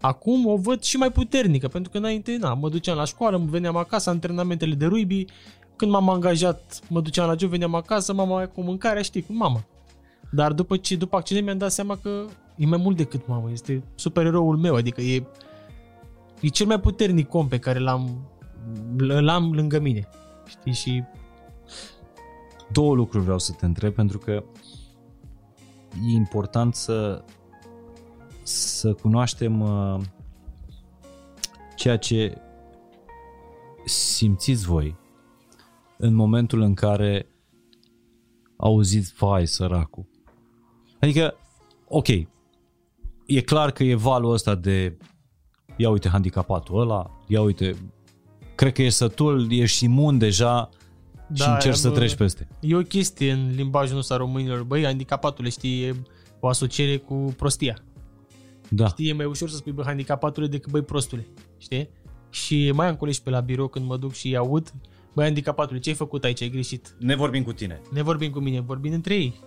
Acum o văd și mai puternică, pentru că înainte, na, mă duceam la școală, veneam acasă, antrenamentele de rugby, când m-am angajat, mă duceam la job, veneam acasă, mama cu mâncarea, știi, cu mama. Dar după ce, după accident mi-am dat seama că e mai mult decât mama, este supereroul meu, adică e, e cel mai puternic om pe care l-am, l-am lângă mine. Știi, și... Două lucruri vreau să te întreb, pentru că e important să să cunoaștem uh, ceea ce simțiți voi în momentul în care auziți, vai, săracul. Adică, ok, e clar că e valul ăsta de ia uite handicapatul ăla, ia uite, cred că e sătul, ești imun deja da, și încerci să treci peste. E o chestie în limbajul nostru a românilor, băi, handicapatul, știi, e o asociere cu prostia. Da. Știi, e mai ușor să spui bă handicapatule decât băi prostule, știi? Și mai am colegi pe la birou când mă duc și aud, băi handicapatule, ce ai făcut aici, ai greșit? Ne vorbim cu tine. Ne vorbim cu mine, vorbim între ei.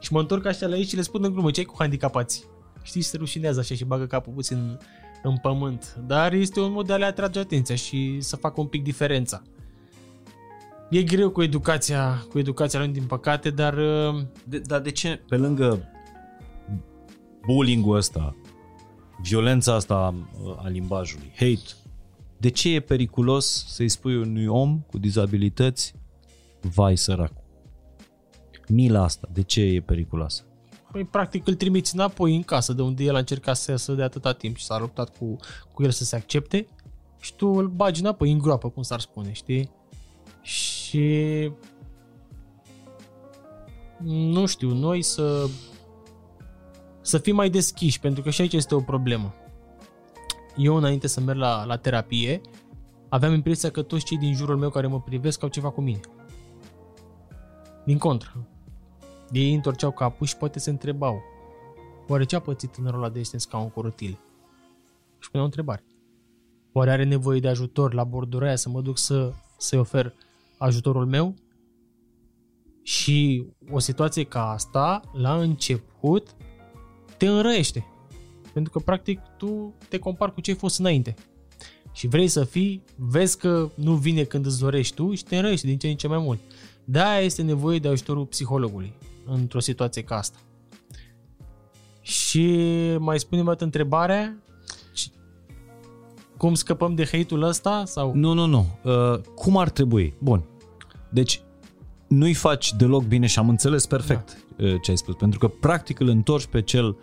Și mă întorc așa la ei și le spun în glumă, ce ai cu handicapați? Știi, se rușinează așa și bagă capul puțin în, în pământ. Dar este un mod de a le atrage atenția și să facă un pic diferența. E greu cu educația, cu educația lor, din păcate, dar... De, dar de ce, pe lângă bullying-ul ăsta, violența asta a limbajului, hate, de ce e periculos să-i spui unui om cu dizabilități, vai sărac? Mila asta, de ce e periculoasă? Păi, practic, îl trimiți înapoi în casă, de unde el a încercat să iasă de atâta timp și s-a luptat cu, cu el să se accepte și tu îl bagi înapoi în groapă, cum s-ar spune, știi? Și nu știu, noi să să fim mai deschiși, pentru că și aici este o problemă. Eu, înainte să merg la, la terapie, aveam impresia că toți cei din jurul meu care mă privesc au ceva cu mine. Din contră. Ei întorceau capul și poate se întrebau Oare ce a pățit tânărul ăla de este în scaun cu rotile? Și puneau o întrebare. Oare are nevoie de ajutor la bordura aia să mă duc să, să-i ofer ajutorul meu? Și o situație ca asta, la început, te înrăiește. Pentru că, practic, tu te compari cu ce ai fost înainte. Și vrei să fii, vezi că nu vine când îți dorești tu și te înrăiește din ce în ce mai mult. De-aia este nevoie de ajutorul psihologului într-o situație ca asta. Și mai spune o întrebarea, cum scăpăm de hate-ul ăsta? Sau? Nu, nu, nu. Uh, cum ar trebui? Bun. Deci, nu-i faci deloc bine și am înțeles perfect da. Uh, ce ai spus, pentru că practic îl întorci pe cel uh,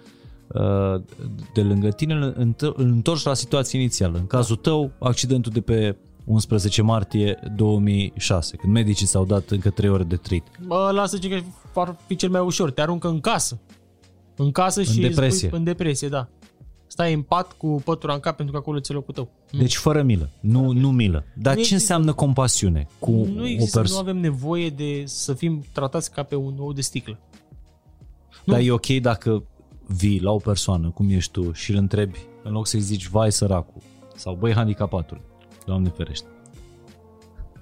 de lângă tine, îl întorci la situația inițială. În cazul tău, accidentul de pe 11 martie 2006, când medicii s-au dat încă 3 ore de trit. Bă, lasă că ar fi cel mai ușor, te aruncă în casă. În casă și în depresie. în depresie, da. Stai în pat cu pătura în cap pentru că acolo ți locul tău. Deci fără milă, nu, fără nu milă. Dar nu ce înseamnă compasiune cu nu există, o persoană? Nu avem nevoie de să fim tratați ca pe un ou de sticlă. Nu. Dar e ok dacă vii la o persoană, cum ești tu, și îl întrebi, în loc să-i zici, vai săracul, sau băi handicapatul, Doamne ferește,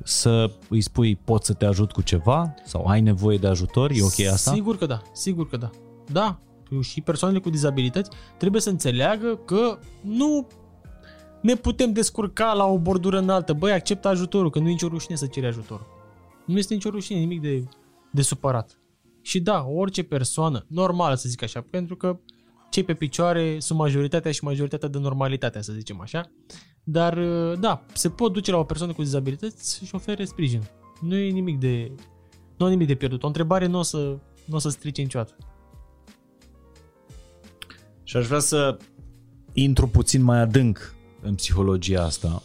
să îi spui, pot să te ajut cu ceva, sau ai nevoie de ajutor, e ok asta? Sigur că da, sigur că da. Da, și persoanele cu dizabilități trebuie să înțeleagă că nu ne putem descurca la o bordură înaltă. Băi, acceptă ajutorul, că nu e nicio rușine să ceri ajutor. Nu este nicio rușine, nimic de, de supărat. Și da, orice persoană, normală să zic așa, pentru că cei pe picioare sunt majoritatea și majoritatea de normalitatea, să zicem așa. Dar, uh, da, se pot duce la o persoană cu dizabilități și ofere sprijin. Nu e nimic de, nu e nimic de pierdut. O întrebare nu o să, nu o să strice niciodată. Și aș vrea să intru puțin mai adânc în psihologia asta.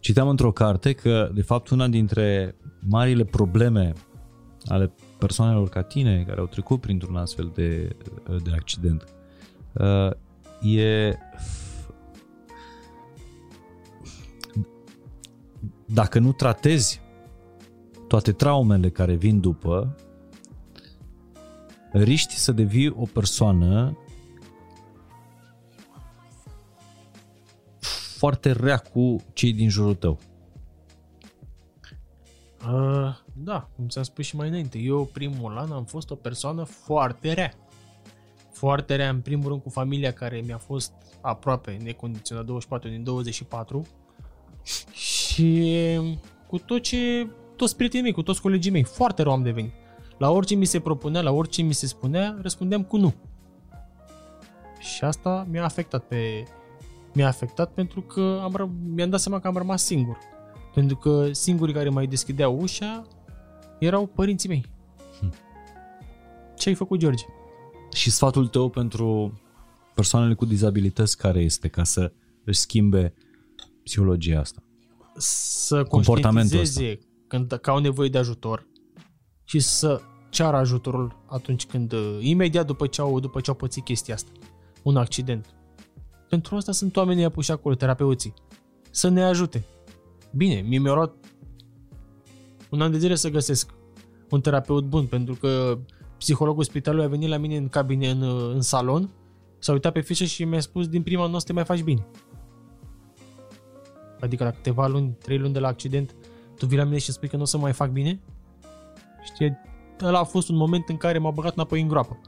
Citeam într-o carte că, de fapt, una dintre marile probleme ale persoanelor ca tine care au trecut printr-un astfel de, de accident uh, e dacă nu tratezi toate traumele care vin după, riști să devii o persoană foarte rea cu cei din jurul tău. Uh, da, cum ți-am spus și mai înainte, eu primul an am fost o persoană foarte rea. Foarte rea, în primul rând, cu familia care mi-a fost aproape necondiționat 24 din 24 și cu tot ce, toți prietenii mei, cu toți colegii mei, foarte rău am devenit. La orice mi se propunea, la orice mi se spunea, răspundeam cu nu. Și asta mi-a afectat pe mi-a afectat pentru că am, mi-am dat seama că am rămas singur. Pentru că singurii care mai deschideau ușa erau părinții mei. Hm. Ce ai făcut, George? Și sfatul tău pentru persoanele cu dizabilități care este ca să își schimbe psihologia asta? Să conștientizeze când, că au nevoie de ajutor și să ceară ajutorul atunci când, imediat după ce au, după ce au pățit chestia asta, un accident. Pentru asta sunt oamenii apuși acolo, terapeuții. Să ne ajute. Bine, mie mi-a luat un an de zile să găsesc un terapeut bun, pentru că psihologul spitalului a venit la mine în cabine, în, în salon, s-a uitat pe fișă și mi-a spus din prima nu te mai faci bine. Adică la câteva luni, trei luni de la accident, tu vii la mine și spui că nu o să mai fac bine? Știi, ăla a fost un moment în care m-a băgat înapoi în groapă.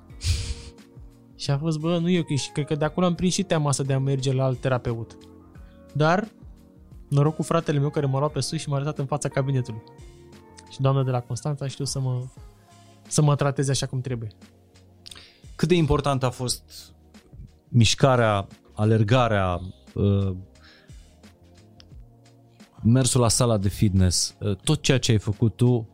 și a fost, bă, nu e ok. Și cred că de acolo am prins și teama asta de a merge la alt terapeut. Dar, noroc cu fratele meu care m-a luat pe sus și m-a arătat în fața cabinetului. Și doamna de la Constanța știu să mă, să mă trateze așa cum trebuie. Cât de important a fost mișcarea, alergarea, uh, mersul la sala de fitness, uh, tot ceea ce ai făcut tu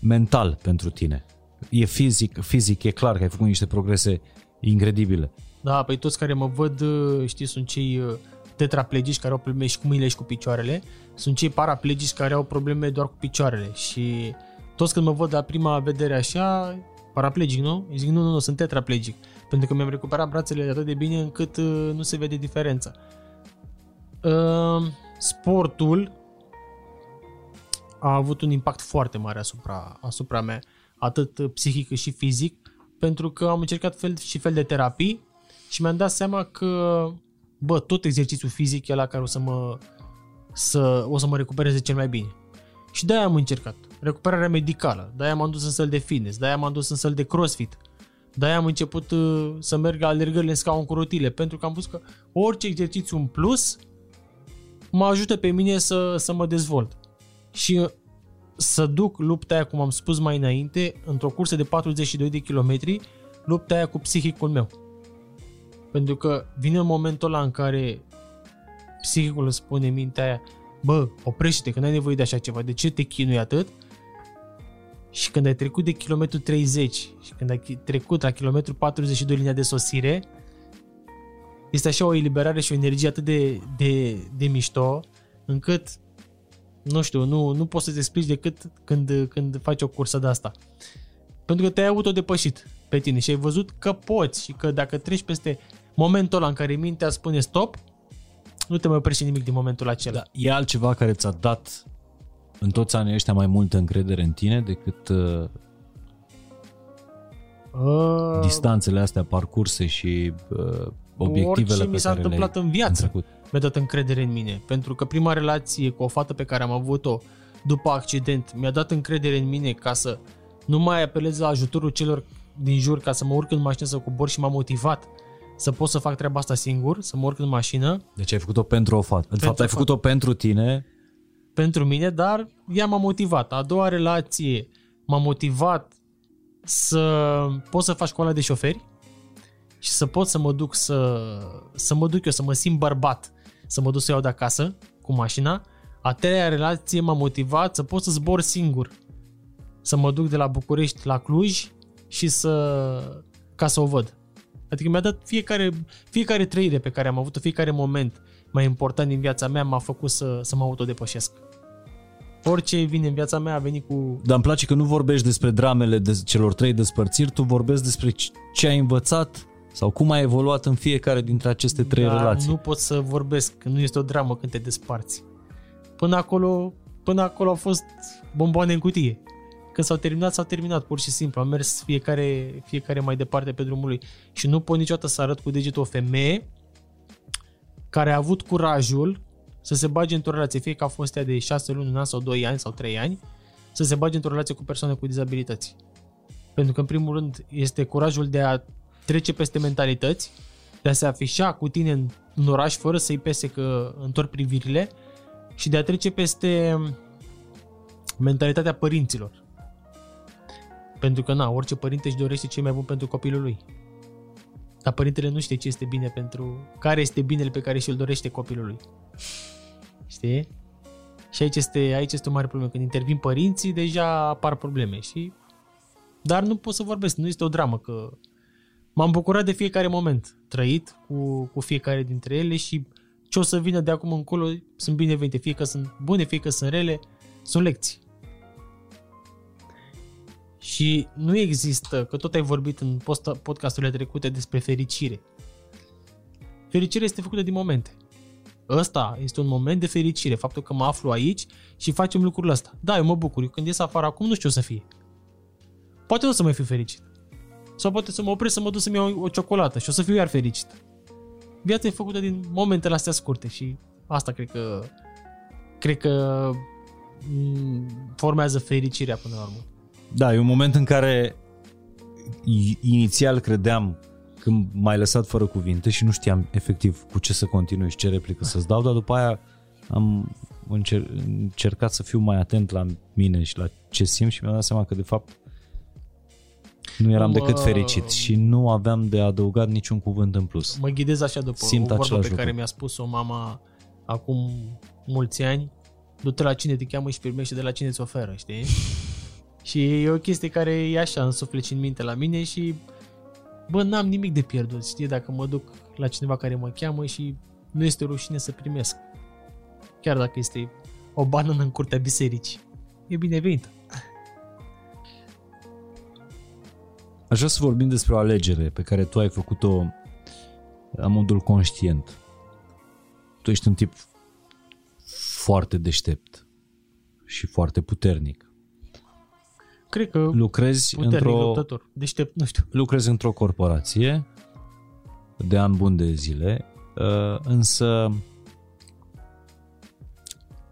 mental pentru tine. E fizic, fizic, e clar că ai făcut niște progrese incredibile. Da, păi toți care mă văd, uh, știți, sunt cei uh, tetraplegici care au probleme și cu mâinile și cu picioarele, sunt cei paraplegici care au probleme doar cu picioarele și toți când mă văd la prima vedere așa, paraplegic, nu? Îi zic, nu, nu, nu, sunt tetraplegic, pentru că mi-am recuperat brațele atât de bine încât uh, nu se vede diferența. Uh, sportul a avut un impact foarte mare asupra, asupra mea, atât psihic cât și fizic, pentru că am încercat fel și fel de terapii și mi-am dat seama că, bă, tot exercițiul fizic e la care o să mă, să, o să mă recupereze cel mai bine. Și de-aia am încercat. Recuperarea medicală, de-aia m-am dus în săl de fitness, de-aia m-am dus în săl de crossfit, de-aia am început uh, să merg alergările în scaun cu rotile, pentru că am văzut că orice exercițiu în plus mă ajută pe mine să, să mă dezvolt. Și uh, să duc lupta aia, cum am spus mai înainte, într-o cursă de 42 de kilometri, lupta aia cu psihicul meu. Pentru că vine momentul ăla în care psihicul îți spune mintea aia, bă, oprește-te, că n-ai nevoie de așa ceva, de ce te chinui atât? Și când ai trecut de kilometru 30 și când ai trecut la kilometru 42 linia de sosire, este așa o eliberare și o energie atât de, de, de mișto, încât nu știu, nu, nu poți să-ți explici decât când, când faci o cursă de asta. Pentru că te-ai auto-depășit pe tine și ai văzut că poți și că dacă treci peste momentul ăla în care mintea spune stop, nu te mai oprește nimic din momentul acela. Da, e altceva care ți-a dat în toți anii ăștia mai multă încredere în tine decât uh, uh, distanțele astea parcurse și uh, obiectivele orice mi s-a întâmplat în viață mi-a dat încredere în mine. Pentru că prima relație cu o fată pe care am avut-o după accident mi-a dat încredere în mine ca să nu mai apelez la ajutorul celor din jur ca să mă urc în mașină să cobor și m-a motivat să pot să fac treaba asta singur, să mă urc în mașină. Deci ai făcut-o pentru o fată. În fapt, ai făcut-o pentru tine. Pentru mine, dar ea m-a motivat. A doua relație m-a motivat să pot să fac școala de șoferi și să pot să mă duc să, să mă duc eu, să mă simt bărbat, să mă duc să iau de acasă cu mașina. A treia relație m-a motivat să pot să zbor singur, să mă duc de la București la Cluj și să ca să o văd. Adică mi-a dat fiecare, fiecare trăire pe care am avut-o, fiecare moment mai important din viața mea m-a făcut să, să mă autodepășesc. Orice vine în viața mea a venit cu... Dar îmi place că nu vorbești despre dramele de celor trei despărțiri, tu vorbești despre ce ai învățat sau cum ai evoluat în fiecare dintre aceste trei Dar relații. nu pot să vorbesc, că nu este o dramă când te desparți. Până acolo, până acolo au fost bomboane în cutie. Când s-au terminat, s-au terminat, pur și simplu. Am mers fiecare, fiecare mai departe pe drumul lui. Și nu pot niciodată să arăt cu degetul o femeie care a avut curajul să se bage într-o relație, fie că a fost ea de 6 luni, un an sau 2 ani sau 3 ani, să se bage într-o relație cu persoane cu dizabilități. Pentru că, în primul rând, este curajul de a trece peste mentalități, de a se afișa cu tine în, în oraș fără să-i pese că întorc privirile și de a trece peste mentalitatea părinților. Pentru că, na, orice părinte își dorește ce mai bun pentru copilul lui. Dar părintele nu știe ce este bine pentru... Care este binele pe care și-l dorește copilului. Știi? Și aici este, aici este o mare problemă. Când intervin părinții, deja apar probleme. Și... Dar nu pot să vorbesc, nu este o dramă, că m-am bucurat de fiecare moment trăit cu, cu fiecare dintre ele și ce o să vină de acum încolo sunt binevenite. Fie că sunt bune, fie că sunt rele, sunt lecții. Și nu există, că tot ai vorbit în post- podcasturile trecute despre fericire. Fericirea este făcută din momente. Ăsta este un moment de fericire, faptul că mă aflu aici și facem lucrul ăsta. Da, eu mă bucur, eu când ies afară acum nu știu ce o să fie. Poate nu o să mai fiu fericit. Sau poate să mă opresc să mă duc să-mi iau o ciocolată și o să fiu iar fericit. Viața e făcută din momentele astea scurte și asta cred că cred că mm, formează fericirea până la urmă. Da, e un moment în care inițial credeam când m-ai lăsat fără cuvinte și nu știam efectiv cu ce să continui și ce replică să-ți dau, dar după aia am încer- încercat să fiu mai atent la mine și la ce simt și mi-am dat seama că de fapt nu eram Mă- decât fericit și nu aveam de adăugat niciun cuvânt în plus. Mă ghidez așa după Simt o vorbă același pe care lucru. mi-a spus-o mama acum mulți ani. Du-te la cine te cheamă și primește de la cine ți oferă, știi? Și e o chestie care e așa în suflet și în minte la mine și bă, n-am nimic de pierdut, știi, dacă mă duc la cineva care mă cheamă și nu este rușine să primesc. Chiar dacă este o banană în curtea bisericii. E binevenită. Aș vrea să vorbim despre o alegere pe care tu ai făcut-o la modul conștient. Tu ești un tip foarte deștept și foarte puternic. Cred că Lucrezi puternic într-o, luptător. Deștept, nu știu. lucrezi într-o corporație de ani buni de zile, uh, însă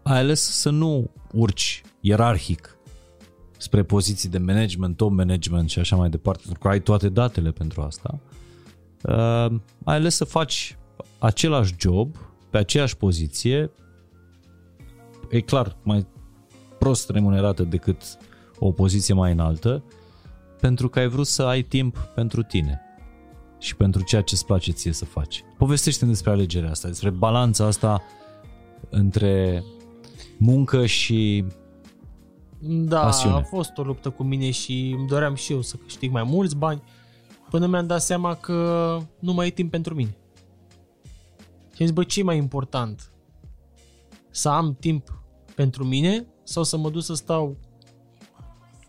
ai ales să nu urci ierarhic spre poziții de management, top management și așa mai departe, pentru că ai toate datele pentru asta. Uh, ai ales să faci același job, pe aceeași poziție, e clar, mai prost remunerată decât o poziție mai înaltă, pentru că ai vrut să ai timp pentru tine și pentru ceea ce îți place ție să faci. Povestește-mi despre alegerea asta, despre balanța asta între muncă și Da, Pasiune. a fost o luptă cu mine și îmi doream și eu să câștig mai mulți bani până mi-am dat seama că nu mai e timp pentru mine. Și am zis, bă, ce e mai important? Să am timp pentru mine sau să mă duc să stau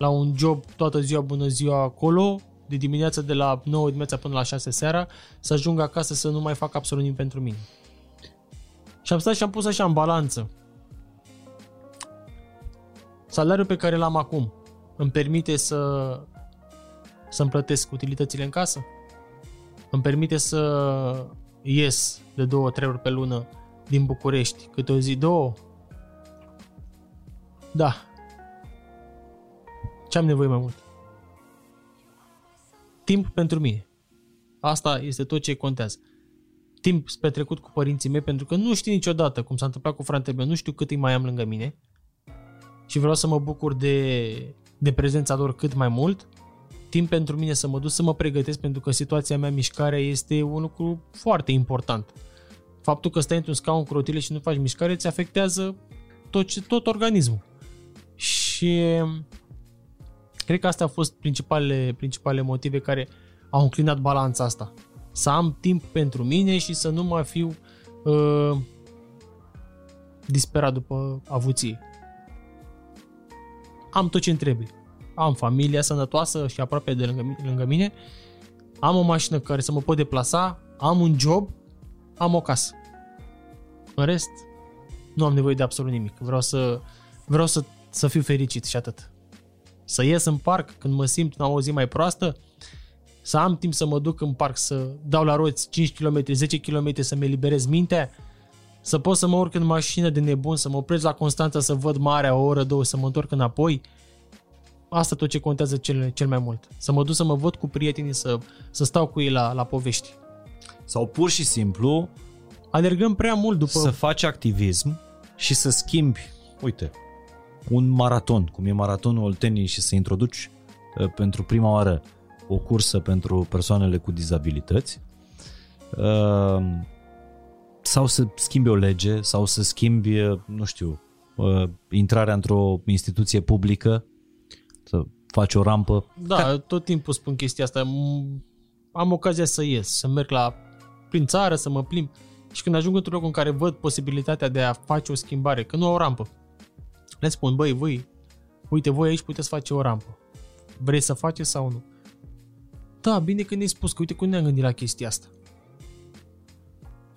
la un job toată ziua, bună ziua acolo, de dimineața de la 9 dimineața până la 6 seara, să ajung acasă să nu mai fac absolut nimic pentru mine. Și am stat și am pus așa în balanță salariul pe care l-am acum îmi permite să să-mi plătesc utilitățile în casă? Îmi permite să ies de două, trei ori pe lună din București, câte o zi, două? Da. Ce am nevoie mai mult? Timp pentru mine. Asta este tot ce contează. Timp petrecut cu părinții mei, pentru că nu știu niciodată cum s-a întâmplat cu fratele meu, nu știu cât îi mai am lângă mine și vreau să mă bucur de, de prezența lor cât mai mult timp pentru mine să mă duc să mă pregătesc pentru că situația mea mișcarea este un lucru foarte important. Faptul că stai într-un scaun cu rotile și nu faci mișcare îți afectează tot, tot organismul. Și cred că astea au fost principalele, principalele motive care au înclinat balanța asta. Să am timp pentru mine și să nu mai fiu uh, disperat după avuție. Am tot ce trebuie. Am familia sănătoasă și aproape de lângă, lângă mine, am o mașină care să mă pot deplasa, am un job, am o casă. În rest, nu am nevoie de absolut nimic. Vreau să, vreau să, să fiu fericit și atât. Să ies în parc când mă simt în o zi mai proastă, să am timp să mă duc în parc, să dau la roți 5 km, 10 km, să-mi eliberez mintea, să pot să mă urc în mașină de nebun, să mă opresc la Constanța să văd marea o oră, două, să mă întorc înapoi. Asta tot ce contează cel, cel mai mult. Să mă duc să mă văd cu prietenii, să, să stau cu ei la, la povești. Sau pur și simplu Alergăm prea mult după... să faci activism și să schimbi, uite, un maraton, cum e maratonul Olteniei și să introduci uh, pentru prima oară o cursă pentru persoanele cu dizabilități uh, sau să schimbi o lege sau să schimbi, uh, nu știu, intrarea într-o instituție publică, să faci o rampă. Da, tot timpul spun chestia asta. Am ocazia să ies, să merg la prin țară, să mă plimb. Și când ajung într-un loc în care văd posibilitatea de a face o schimbare, că nu au o rampă, le spun, băi, voi, uite, voi aici puteți face o rampă. Vreți să faceți sau nu? Da, bine că ne-ai spus, că uite cum ne-am gândit la chestia asta.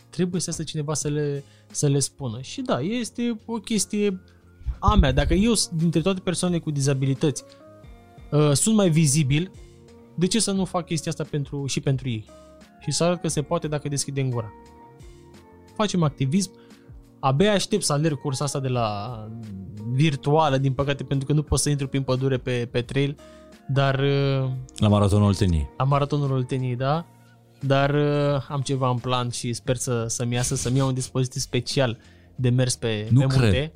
Trebuie să asta cineva să le, să le spună. Și da, este o chestie a mea. Dacă eu, dintre toate persoanele cu dizabilități, uh, sunt mai vizibil, de ce să nu fac chestia asta pentru, și pentru ei? Și să arăt că se poate dacă deschidem gura facem activism. Abia aștept să alerg cursa asta de la virtuală, din păcate, pentru că nu pot să intru prin pădure pe, pe trail, dar... Uh, la maratonul Olteniei. La maratonul Olteniei, da. Dar uh, am ceva în plan și sper să, să-mi iasă, să-mi iau un dispozitiv special de mers pe, nu pe cred. munte.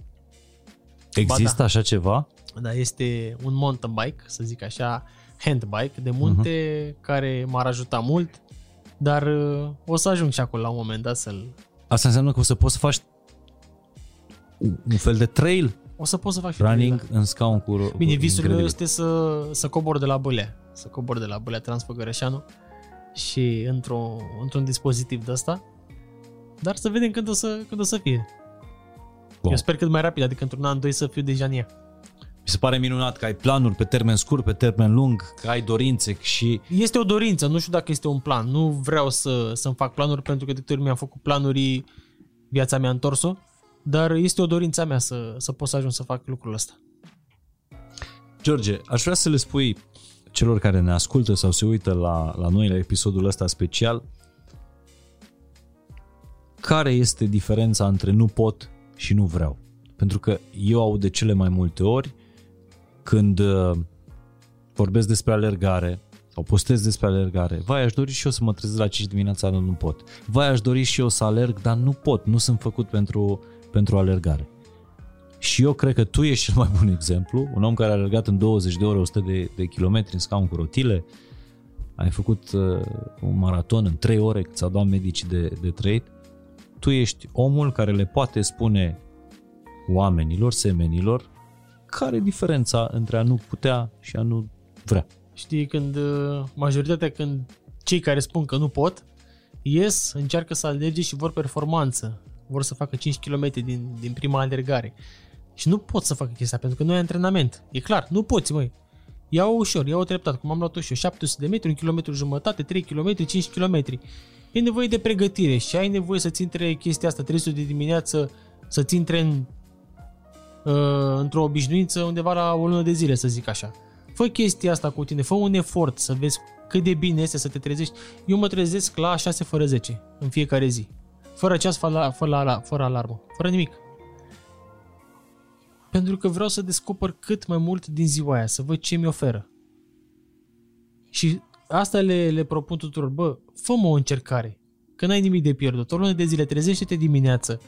Există da. așa ceva? Da, este un mountain bike, să zic așa, handbike de munte, uh-huh. care m-ar ajuta mult, dar uh, o să ajung și acolo la un moment dat să-l, Asta înseamnă că o să poți să faci un fel de trail o să poți să faci running trail, da. în scaun cu Bine, visul meu este să, să cobor de la Bălea, să cobor de la Bălea Transfăgărășanu și într-un, într-un dispozitiv de ăsta, dar să vedem când o să, când o să fie. Bun. Eu sper cât mai rapid, adică într-un an, doi să fiu deja în ea. Mi se pare minunat că ai planuri pe termen scurt, pe termen lung, că ai dorințe și... Este o dorință, nu știu dacă este un plan. Nu vreau să, să-mi fac planuri pentru că de câte ori mi-am făcut planuri, viața mea a întors-o, dar este o dorință mea să, să pot să ajung să fac lucrul ăsta. George, aș vrea să le spui celor care ne ascultă sau se uită la, la noi la episodul ăsta special care este diferența între nu pot și nu vreau. Pentru că eu aud de cele mai multe ori când uh, vorbesc despre alergare sau postez despre alergare, vai, aș dori și eu să mă trezesc la 5 dimineața, dar nu pot. Vai, aș dori și eu să alerg, dar nu pot, nu sunt făcut pentru, pentru alergare. Și eu cred că tu ești cel mai bun exemplu, un om care a alergat în 20 de ore 100 de, de kilometri în scaun cu rotile, ai făcut uh, un maraton în 3 ore cât ți-au dat medicii de, de trade, tu ești omul care le poate spune oamenilor, semenilor, care e diferența între a nu putea și a nu vrea? Știi, când uh, majoritatea, când cei care spun că nu pot, ies, încearcă să alerge și vor performanță. Vor să facă 5 km din, din prima alergare. Și nu pot să facă chestia pentru că nu ai antrenament. E clar, nu poți, măi. Ia-o ușor, ia-o treptat, cum am luat-o și eu. 700 de metri, 1 km jumătate, 3 km, 5 km. E nevoie de pregătire și ai nevoie să-ți intre chestia asta 300 de dimineață, să-ți intre în uh, într-o obișnuință undeva la o lună de zile, să zic așa. Fă chestia asta cu tine, fă un efort să vezi cât de bine este să te trezești. Eu mă trezesc la 6 fără 10 în fiecare zi. Fără ceas, fără, fără, fără alarmă, fără nimic. Pentru că vreau să descoper cât mai mult din ziua aia, să văd ce mi oferă. Și asta le, le propun tuturor, bă, fă o încercare, că n-ai nimic de pierdut. O lună de zile, trezește-te dimineață,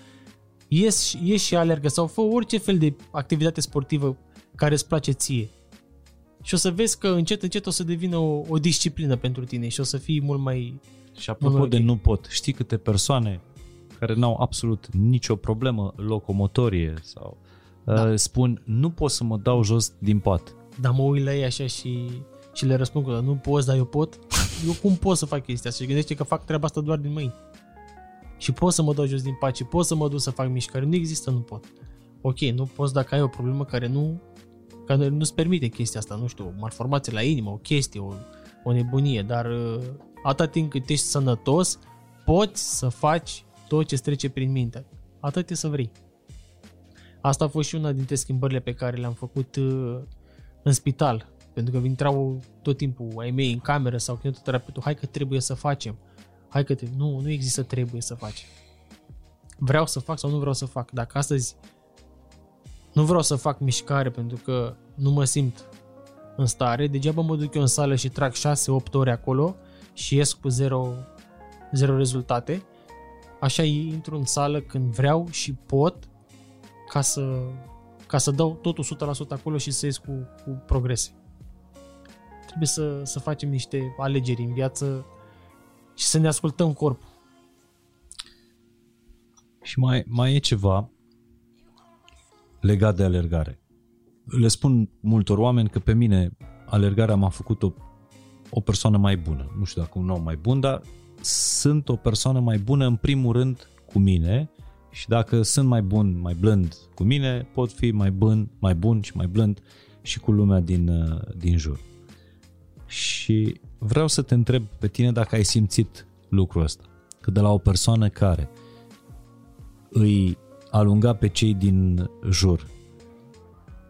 ies, ies și alergă sau fă orice fel de activitate sportivă care îți place ție. și o să vezi că încet, încet o să devină o, o disciplină pentru tine și o să fii mult mai... Și apropo Mult de ok. nu pot, știi câte persoane care n-au absolut nicio problemă locomotorie sau Da. da. spun nu pot să mă dau jos din pat. Dar mă uit la ei așa și, și le răspund că nu poți, dar eu pot. Eu cum pot să fac chestia asta? Și gândește că fac treaba asta doar din mâini. Și pot să mă dau jos din pat și pot să mă duc să fac mișcare. Nu există, nu pot. Ok, nu poți dacă ai o problemă care nu care nu-ți permite chestia asta, nu știu, o malformație la inimă, o chestie, o, o nebunie, dar uh, atâta timp cât ești sănătos, poți să faci tot ce trece prin minte. Atât e să vrei. Asta a fost și una dintre schimbările pe care le-am făcut uh, în spital. Pentru că intrau tot timpul ai mei în cameră sau kinetoterapeutul, hai că trebuie să facem. Hai că trebuie. Nu, nu există trebuie să facem. Vreau să fac sau nu vreau să fac. Dacă astăzi nu vreau să fac mișcare pentru că nu mă simt în stare, degeaba mă duc eu în sală și trag 6-8 ore acolo și ies cu zero, zero rezultate. Așa intru în sală când vreau și pot ca să, ca să dau totul 100% acolo și să ies cu, cu progrese. Trebuie să, să facem niște alegeri în viață și să ne ascultăm corpul. Și mai, mai e ceva legat de alergare. Le spun multor oameni că pe mine alergarea m-a făcut o, o persoană mai bună. Nu știu dacă un om mai bun, dar sunt o persoană mai bună în primul rând cu mine și dacă sunt mai bun, mai blând cu mine, pot fi mai bun, mai bun și mai blând și cu lumea din, uh, din jur. Și vreau să te întreb pe tine dacă ai simțit lucrul ăsta. Că de la o persoană care îi alunga pe cei din jur,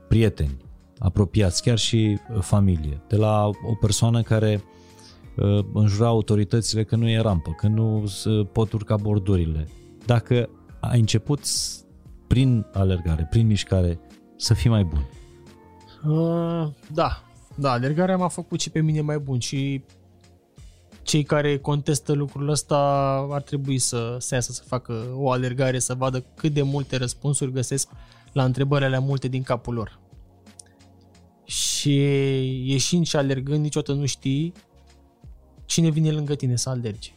prieteni, apropiați, chiar și uh, familie, de la o persoană care uh, înjura autoritățile că nu e rampă, că nu se pot urca bordurile. Dacă ai început s- prin alergare, prin mișcare, să fii mai bun. Uh, da, da, alergarea m-a făcut și pe mine mai bun și cei care contestă lucrul ăsta ar trebui să se iasă să facă o alergare, să vadă cât de multe răspunsuri găsesc la întrebările alea multe din capul lor. Și ieșind și alergând, niciodată nu știi cine vine lângă tine să alergi.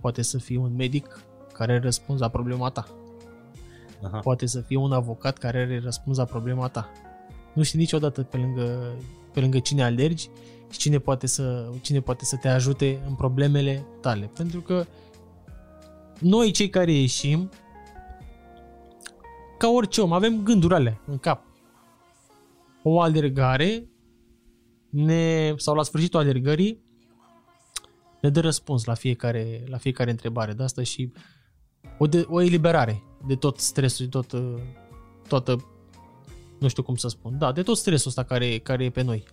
Poate să fie un medic care are răspuns la problema ta. Aha. Poate să fie un avocat care are răspuns la problema ta. Nu știi niciodată pe lângă, pe lângă cine alergi și cine poate, să, cine poate să te ajute în problemele tale. Pentru că noi cei care ieșim, ca orice om, avem gânduri alea în cap. O alergare ne, sau la sfârșitul alergării ne dă răspuns la fiecare, la fiecare întrebare de asta și o, de, o eliberare de tot stresul, de tot, uh, toată, nu știu cum să spun, da, de tot stresul ăsta care, care e pe noi.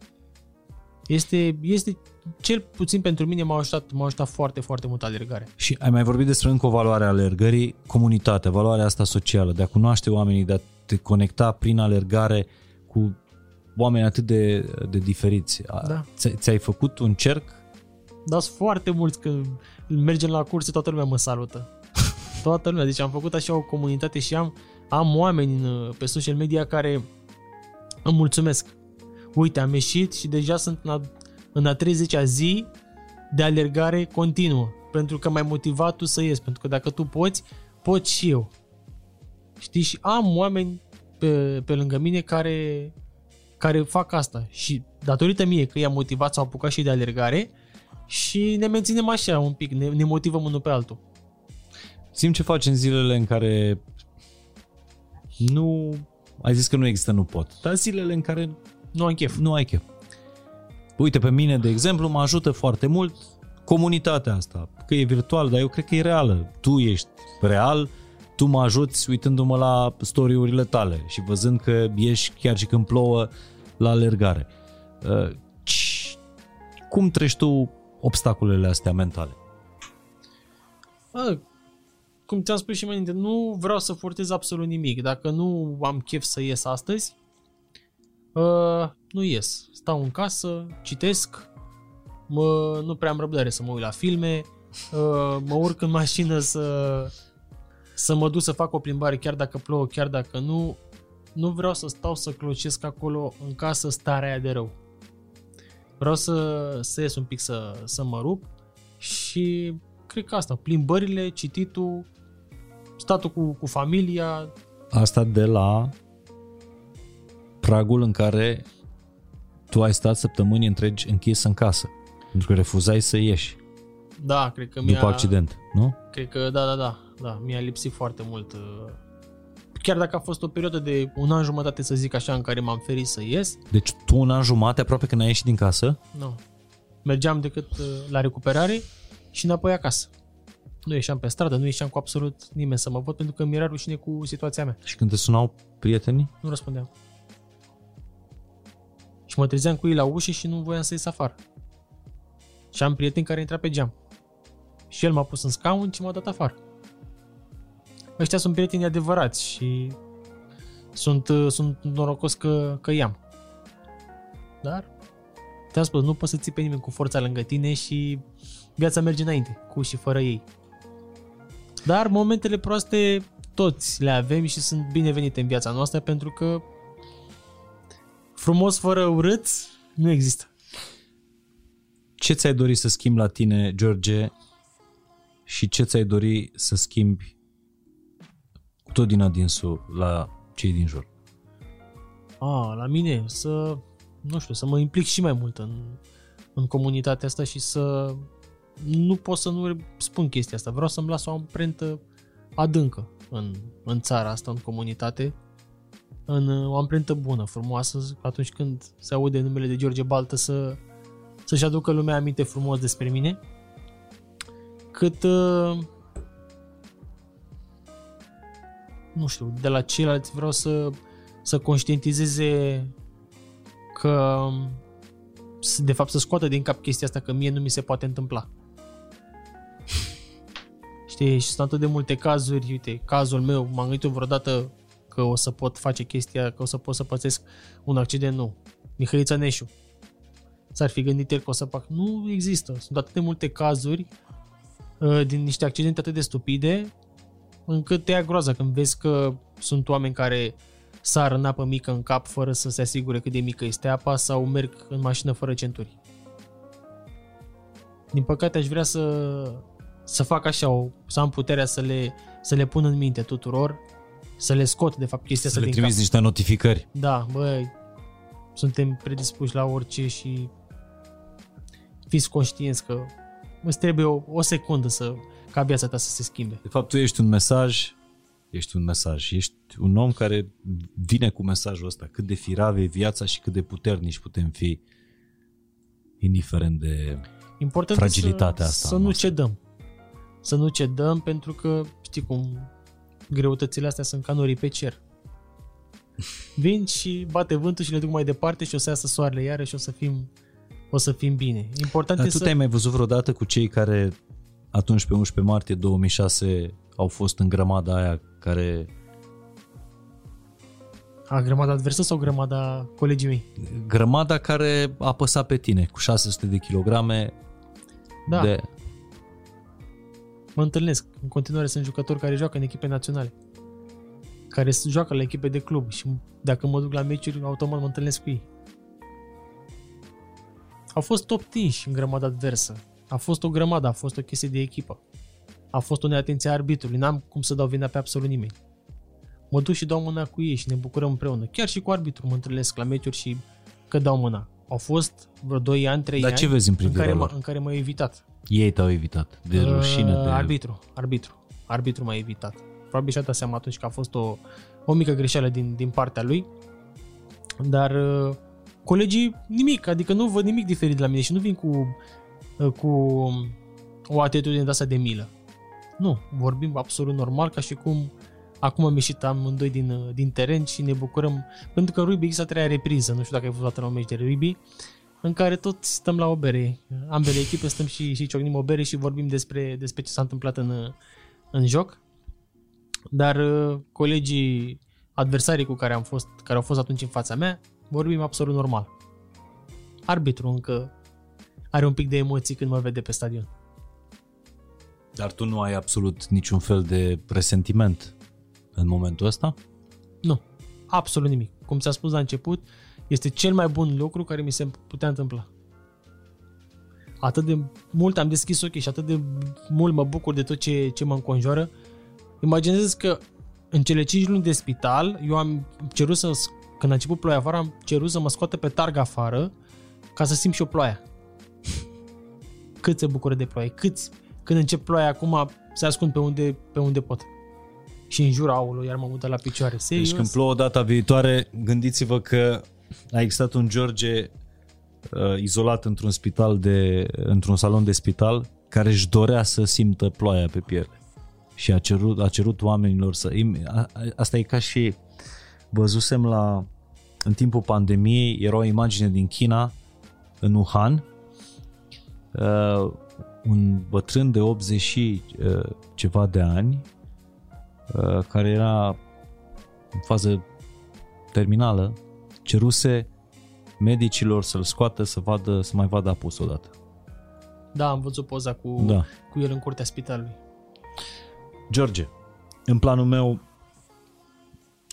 Este, este, cel puțin pentru mine m-a ajutat, m-a ajutat foarte, foarte mult alergarea. Și ai mai vorbit despre încă o valoare a alergării, comunitatea, valoarea asta socială, de a cunoaște oamenii, de a te conecta prin alergare cu oameni atât de, de diferiți. A- Da. ți- Ți-ai făcut un cerc? Dar sunt foarte mulți când mergem la curse, toată lumea mă salută. Toată lumea. Deci am făcut așa o comunitate și am, am oameni în, pe social media care îmi mulțumesc. Uite, am ieșit și deja sunt în a, în a 30-a zi de alergare continuă. Pentru că m-ai motivat tu să ies. Pentru că dacă tu poți, pot și eu. Știi? Și am oameni pe, pe lângă mine care, care fac asta. Și datorită mie că i-am motivat, s-au apucat și de alergare, și ne menținem așa un pic, ne, ne motivăm unul pe altul. Sim ce faci în zilele în care nu... Ai zis că nu există nu pot, dar zilele în care Nu am chef. nu ai chef. Uite, pe mine, de exemplu, mă ajută foarte mult comunitatea asta, că e virtual, dar eu cred că e reală. Tu ești real, tu mă ajuți uitându-mă la story-urile tale și văzând că ești chiar și când plouă la alergare. Uh, ci- Cum treci tu obstacolele astea mentale? A, cum ți-am spus și mai înainte, nu vreau să forțez absolut nimic. Dacă nu am chef să ies astăzi, uh, nu ies. Stau în casă, citesc, mă, nu prea am răbdare să mă uit la filme, uh, mă urc în mașină să, să mă duc să fac o plimbare chiar dacă plouă, chiar dacă nu. nu vreau să stau să clocesc acolo în casă starea aia de rău. Vreau să, să ies un pic să, să mă rup și cred că asta, plimbările, cititul, statul cu, cu familia. Asta de la pragul în care tu ai stat săptămâni întregi închis în casă, pentru că refuzai să ieși Da, cred că mi-a... după accident, nu? Cred că da, da, da, da, mi-a lipsit foarte mult. uh, Chiar dacă a fost o perioadă de un an jumătate, să zic așa, în care m-am ferit să ies, Deci tu un an jumate aproape că n-ai ieșit din casă? nu. Mergeam decât uh, la recuperare și înapoi acasă. Nu ieșeam pe stradă, nu ieșeam cu absolut nimeni să mă văd pentru că mi-era rușine cu situația mea. Și când te sunau prietenii? Nu răspundeam. Și mă trezeam cu ei la ușă și nu voiam să ies afară. Și am prieten care intra pe geam. Și el m-a pus în scaun și m-a dat afară. Ăștia sunt prieteni adevărați și sunt, uh, sunt norocos că, că i-am. Dar, te-am spus, nu poți să ții pe nimeni cu forța lângă tine și viața merge înainte, cu și fără ei. Dar momentele proaste toți le avem și sunt binevenite în viața noastră pentru că frumos fără urât nu există. Ce ți-ai dori să schimbi la tine, George, și ce ți-ai dori să schimbi tot din adinsul la cei din jur? A, la mine să, nu știu, să mă implic și mai mult în, în comunitatea asta și să nu pot să nu spun chestia asta. Vreau să-mi las o amprentă adâncă în, în țara asta, în comunitate, în o amprentă bună, frumoasă, atunci când se aude numele de George Baltă să, să-și aducă lumea aminte frumos despre mine, cât nu știu, de la ceilalți vreau să, să conștientizeze că să- de fapt să scoată din cap chestia asta că mie nu mi se poate întâmpla. Știi, și sunt atât de multe cazuri, uite, cazul meu, m-am gândit eu vreodată că o să pot face chestia, că o să pot să pățesc un accident, nu. Mihăița Neșu. S-ar fi gândit el că o să fac. Nu există. Sunt atât de multe cazuri uh, din niște accidente atât de stupide încât te ia groaza când vezi că sunt oameni care sar în apă mică în cap fără să se asigure cât de mică este apa sau merg în mașină fără centuri. Din păcate aș vrea să, să fac așa, o, să am puterea să le, să le pun în minte tuturor, să le scot de fapt chestia Să asta le din trimiți cap. niște notificări. Da, băi, suntem predispuși la orice și fiți conștienți că îți trebuie o, o secundă să, ca viața ta să se schimbe. De fapt, tu ești un mesaj, ești un mesaj, ești un om care vine cu mesajul ăsta, cât de firave e viața și cât de puternici putem fi, indiferent de... Important Fragilitatea să, asta să a nu noastră. cedăm. Să nu cedăm pentru că știi cum greutățile astea sunt ca norii pe cer. Vin și bate vântul și le duc mai departe și o să iasă soarele iară și o să fim o să fim bine. Important Dar e tu să... te-ai mai văzut vreodată cu cei care atunci pe 11 martie 2006 au fost în grămada aia care A, grămada adversă sau grămada colegii mei? grămada care a apăsat pe tine cu 600 de kilograme Da, de mă întâlnesc. În continuare sunt jucători care joacă în echipe naționale. Care s- joacă la echipe de club și dacă mă duc la meciuri, automat mă întâlnesc cu ei. Au fost top 5 în grămada adversă. A fost o grămadă, a fost o chestie de echipă. A fost o neatenție a arbitrului, n-am cum să dau vina pe absolut nimeni. Mă duc și dau mâna cu ei și ne bucurăm împreună. Chiar și cu arbitru mă întâlnesc la meciuri și că dau mâna. Au fost vreo 2 ani, 3 Dar ani ce vezi în în care, privirea m-a, lor? în care m-au evitat. Ei te-au evitat de rușine, Uh, de... Arbitru, arbitru. Arbitru m-a evitat. Probabil și-a dat seama atunci că a fost o, o mică greșeală din, din partea lui. Dar uh, colegii nimic, adică nu văd nimic diferit de la mine și nu vin cu, uh, cu o atitudine de asta de milă. Nu, vorbim absolut normal ca și cum acum am ieșit amândoi din, uh, din teren și ne bucurăm. Pentru că în rugby există a treia repriză, nu știu dacă ai văzut la un meci de rugby, în care tot stăm la o bere. Ambele echipe stăm și, și ciocnim o bere și vorbim despre, despre ce s-a întâmplat în, în joc. Dar uh, colegii adversarii cu care am fost, care au fost atunci în fața mea, vorbim absolut normal. Arbitru încă are un pic de emoții când mă vede pe stadion. Dar tu nu ai absolut niciun fel de presentiment în momentul ăsta? Nu. absolut nimic. Cum ți-a spus la început, este cel mai bun lucru care mi se putea întâmpla. Atât de mult am deschis ochii și atât de mult mă bucur de tot ce, ce mă înconjoară. Imaginez că în cele 5 luni de spital, eu am cerut să, când a început ploaia afară, am cerut să mă scoată pe targ afară ca să simt și o ploaia. Cât se bucură de ploaie, câți, când încep ploaia acum, se ascund pe unde, pe unde pot. Și în jur, aulă, iar mă mută la picioare. Serios? Deci când plouă data viitoare, gândiți-vă că a existat un George uh, izolat într-un spital de, într-un salon de spital care își dorea să simtă ploaia pe piele și a cerut, a cerut oamenilor să... Asta e ca și văzusem la în timpul pandemiei era o imagine din China în Wuhan uh, un bătrân de 80 și uh, ceva de ani uh, care era în fază terminală ceruse medicilor să-l scoată să vadă să mai vadă apus odată. Da, am văzut poza cu, da. cu el în curtea spitalului. George, în planul meu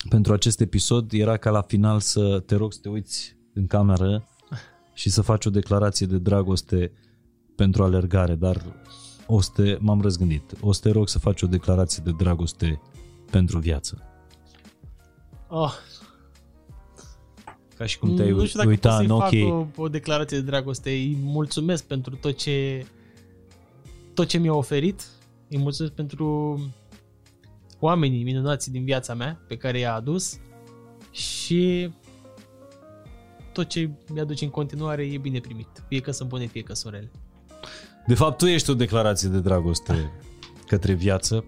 pentru acest episod era ca la final să te rog să te uiți în cameră și să faci o declarație de dragoste pentru alergare, dar o să te, m-am răzgândit. O să te rog să faci o declarație de dragoste pentru viață. Oh. Ca și cum te-ai nu știu dacă uita în ochii... Fac o, o declarație de dragoste. Îi mulțumesc pentru tot ce tot ce mi-a oferit. Îi mulțumesc pentru oamenii minunați din viața mea pe care i-a adus și tot ce mi-aduce în continuare e bine primit. Fie că sunt bune, fie că sunt rele. De fapt, tu ești o declarație de dragoste către viață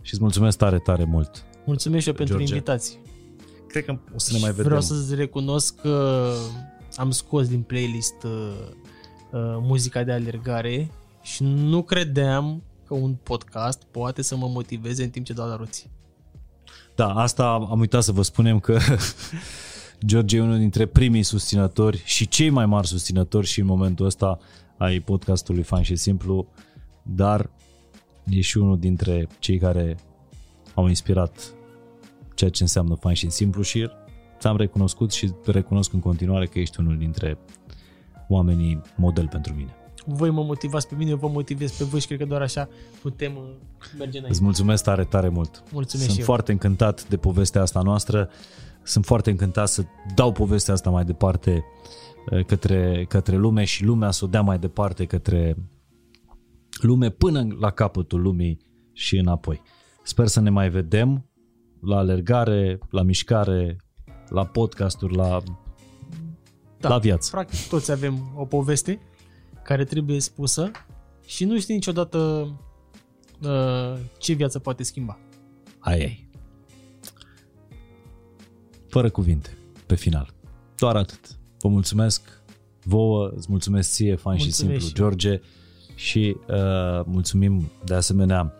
și îți mulțumesc tare, tare mult. Mulțumesc și eu pentru George. invitații. Cred că o să ne mai vedem. Vreau să-ți recunosc că am scos din playlist uh, uh, muzica de alergare și nu credeam că un podcast poate să mă motiveze în timp ce dau la roții. Da, asta am uitat să vă spunem că George e unul dintre primii susținători și cei mai mari susținători și în momentul ăsta ai podcastului Fan și Simplu, dar e și unul dintre cei care au inspirat ceea ce înseamnă Fan și Simplu și ți-am recunoscut și recunosc în continuare că ești unul dintre oamenii model pentru mine voi mă motivați pe mine, eu vă motivez pe voi și cred că doar așa putem uh, merge înainte. Îți mulțumesc tare, tare mult. Mulțumesc Sunt foarte eu. încântat de povestea asta noastră. Sunt foarte încântat să dau povestea asta mai departe uh, către, către lume și lumea să o dea mai departe către lume până la capătul lumii și înapoi. Sper să ne mai vedem la alergare, la mișcare, la podcasturi, la, da, la viață. Practic toți avem o poveste care trebuie spusă și nu știi niciodată uh, ce viață poate schimba. Ai, ai. Fără cuvinte, pe final. Doar atât. Vă mulțumesc vouă, îți mulțumesc ție, fan mulțumesc și simplu, și George, și uh, mulțumim de asemenea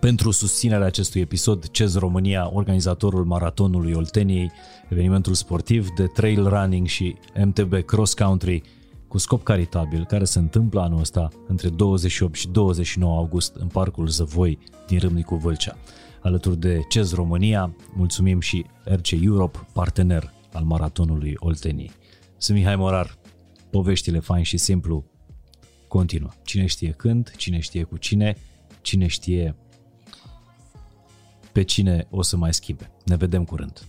pentru susținerea acestui episod, CEZ România, organizatorul maratonului Olteniei, evenimentul sportiv de trail running și MTB Cross Country cu scop caritabil care se întâmplă anul ăsta între 28 și 29 august în Parcul Zăvoi din Râmnicu Vâlcea. Alături de CEZ România, mulțumim și RC Europe, partener al maratonului Olteniei. Sunt Mihai Morar, poveștile fain și simplu continuă. Cine știe când, cine știe cu cine, cine știe pe cine o să mai schimbe. Ne vedem curând.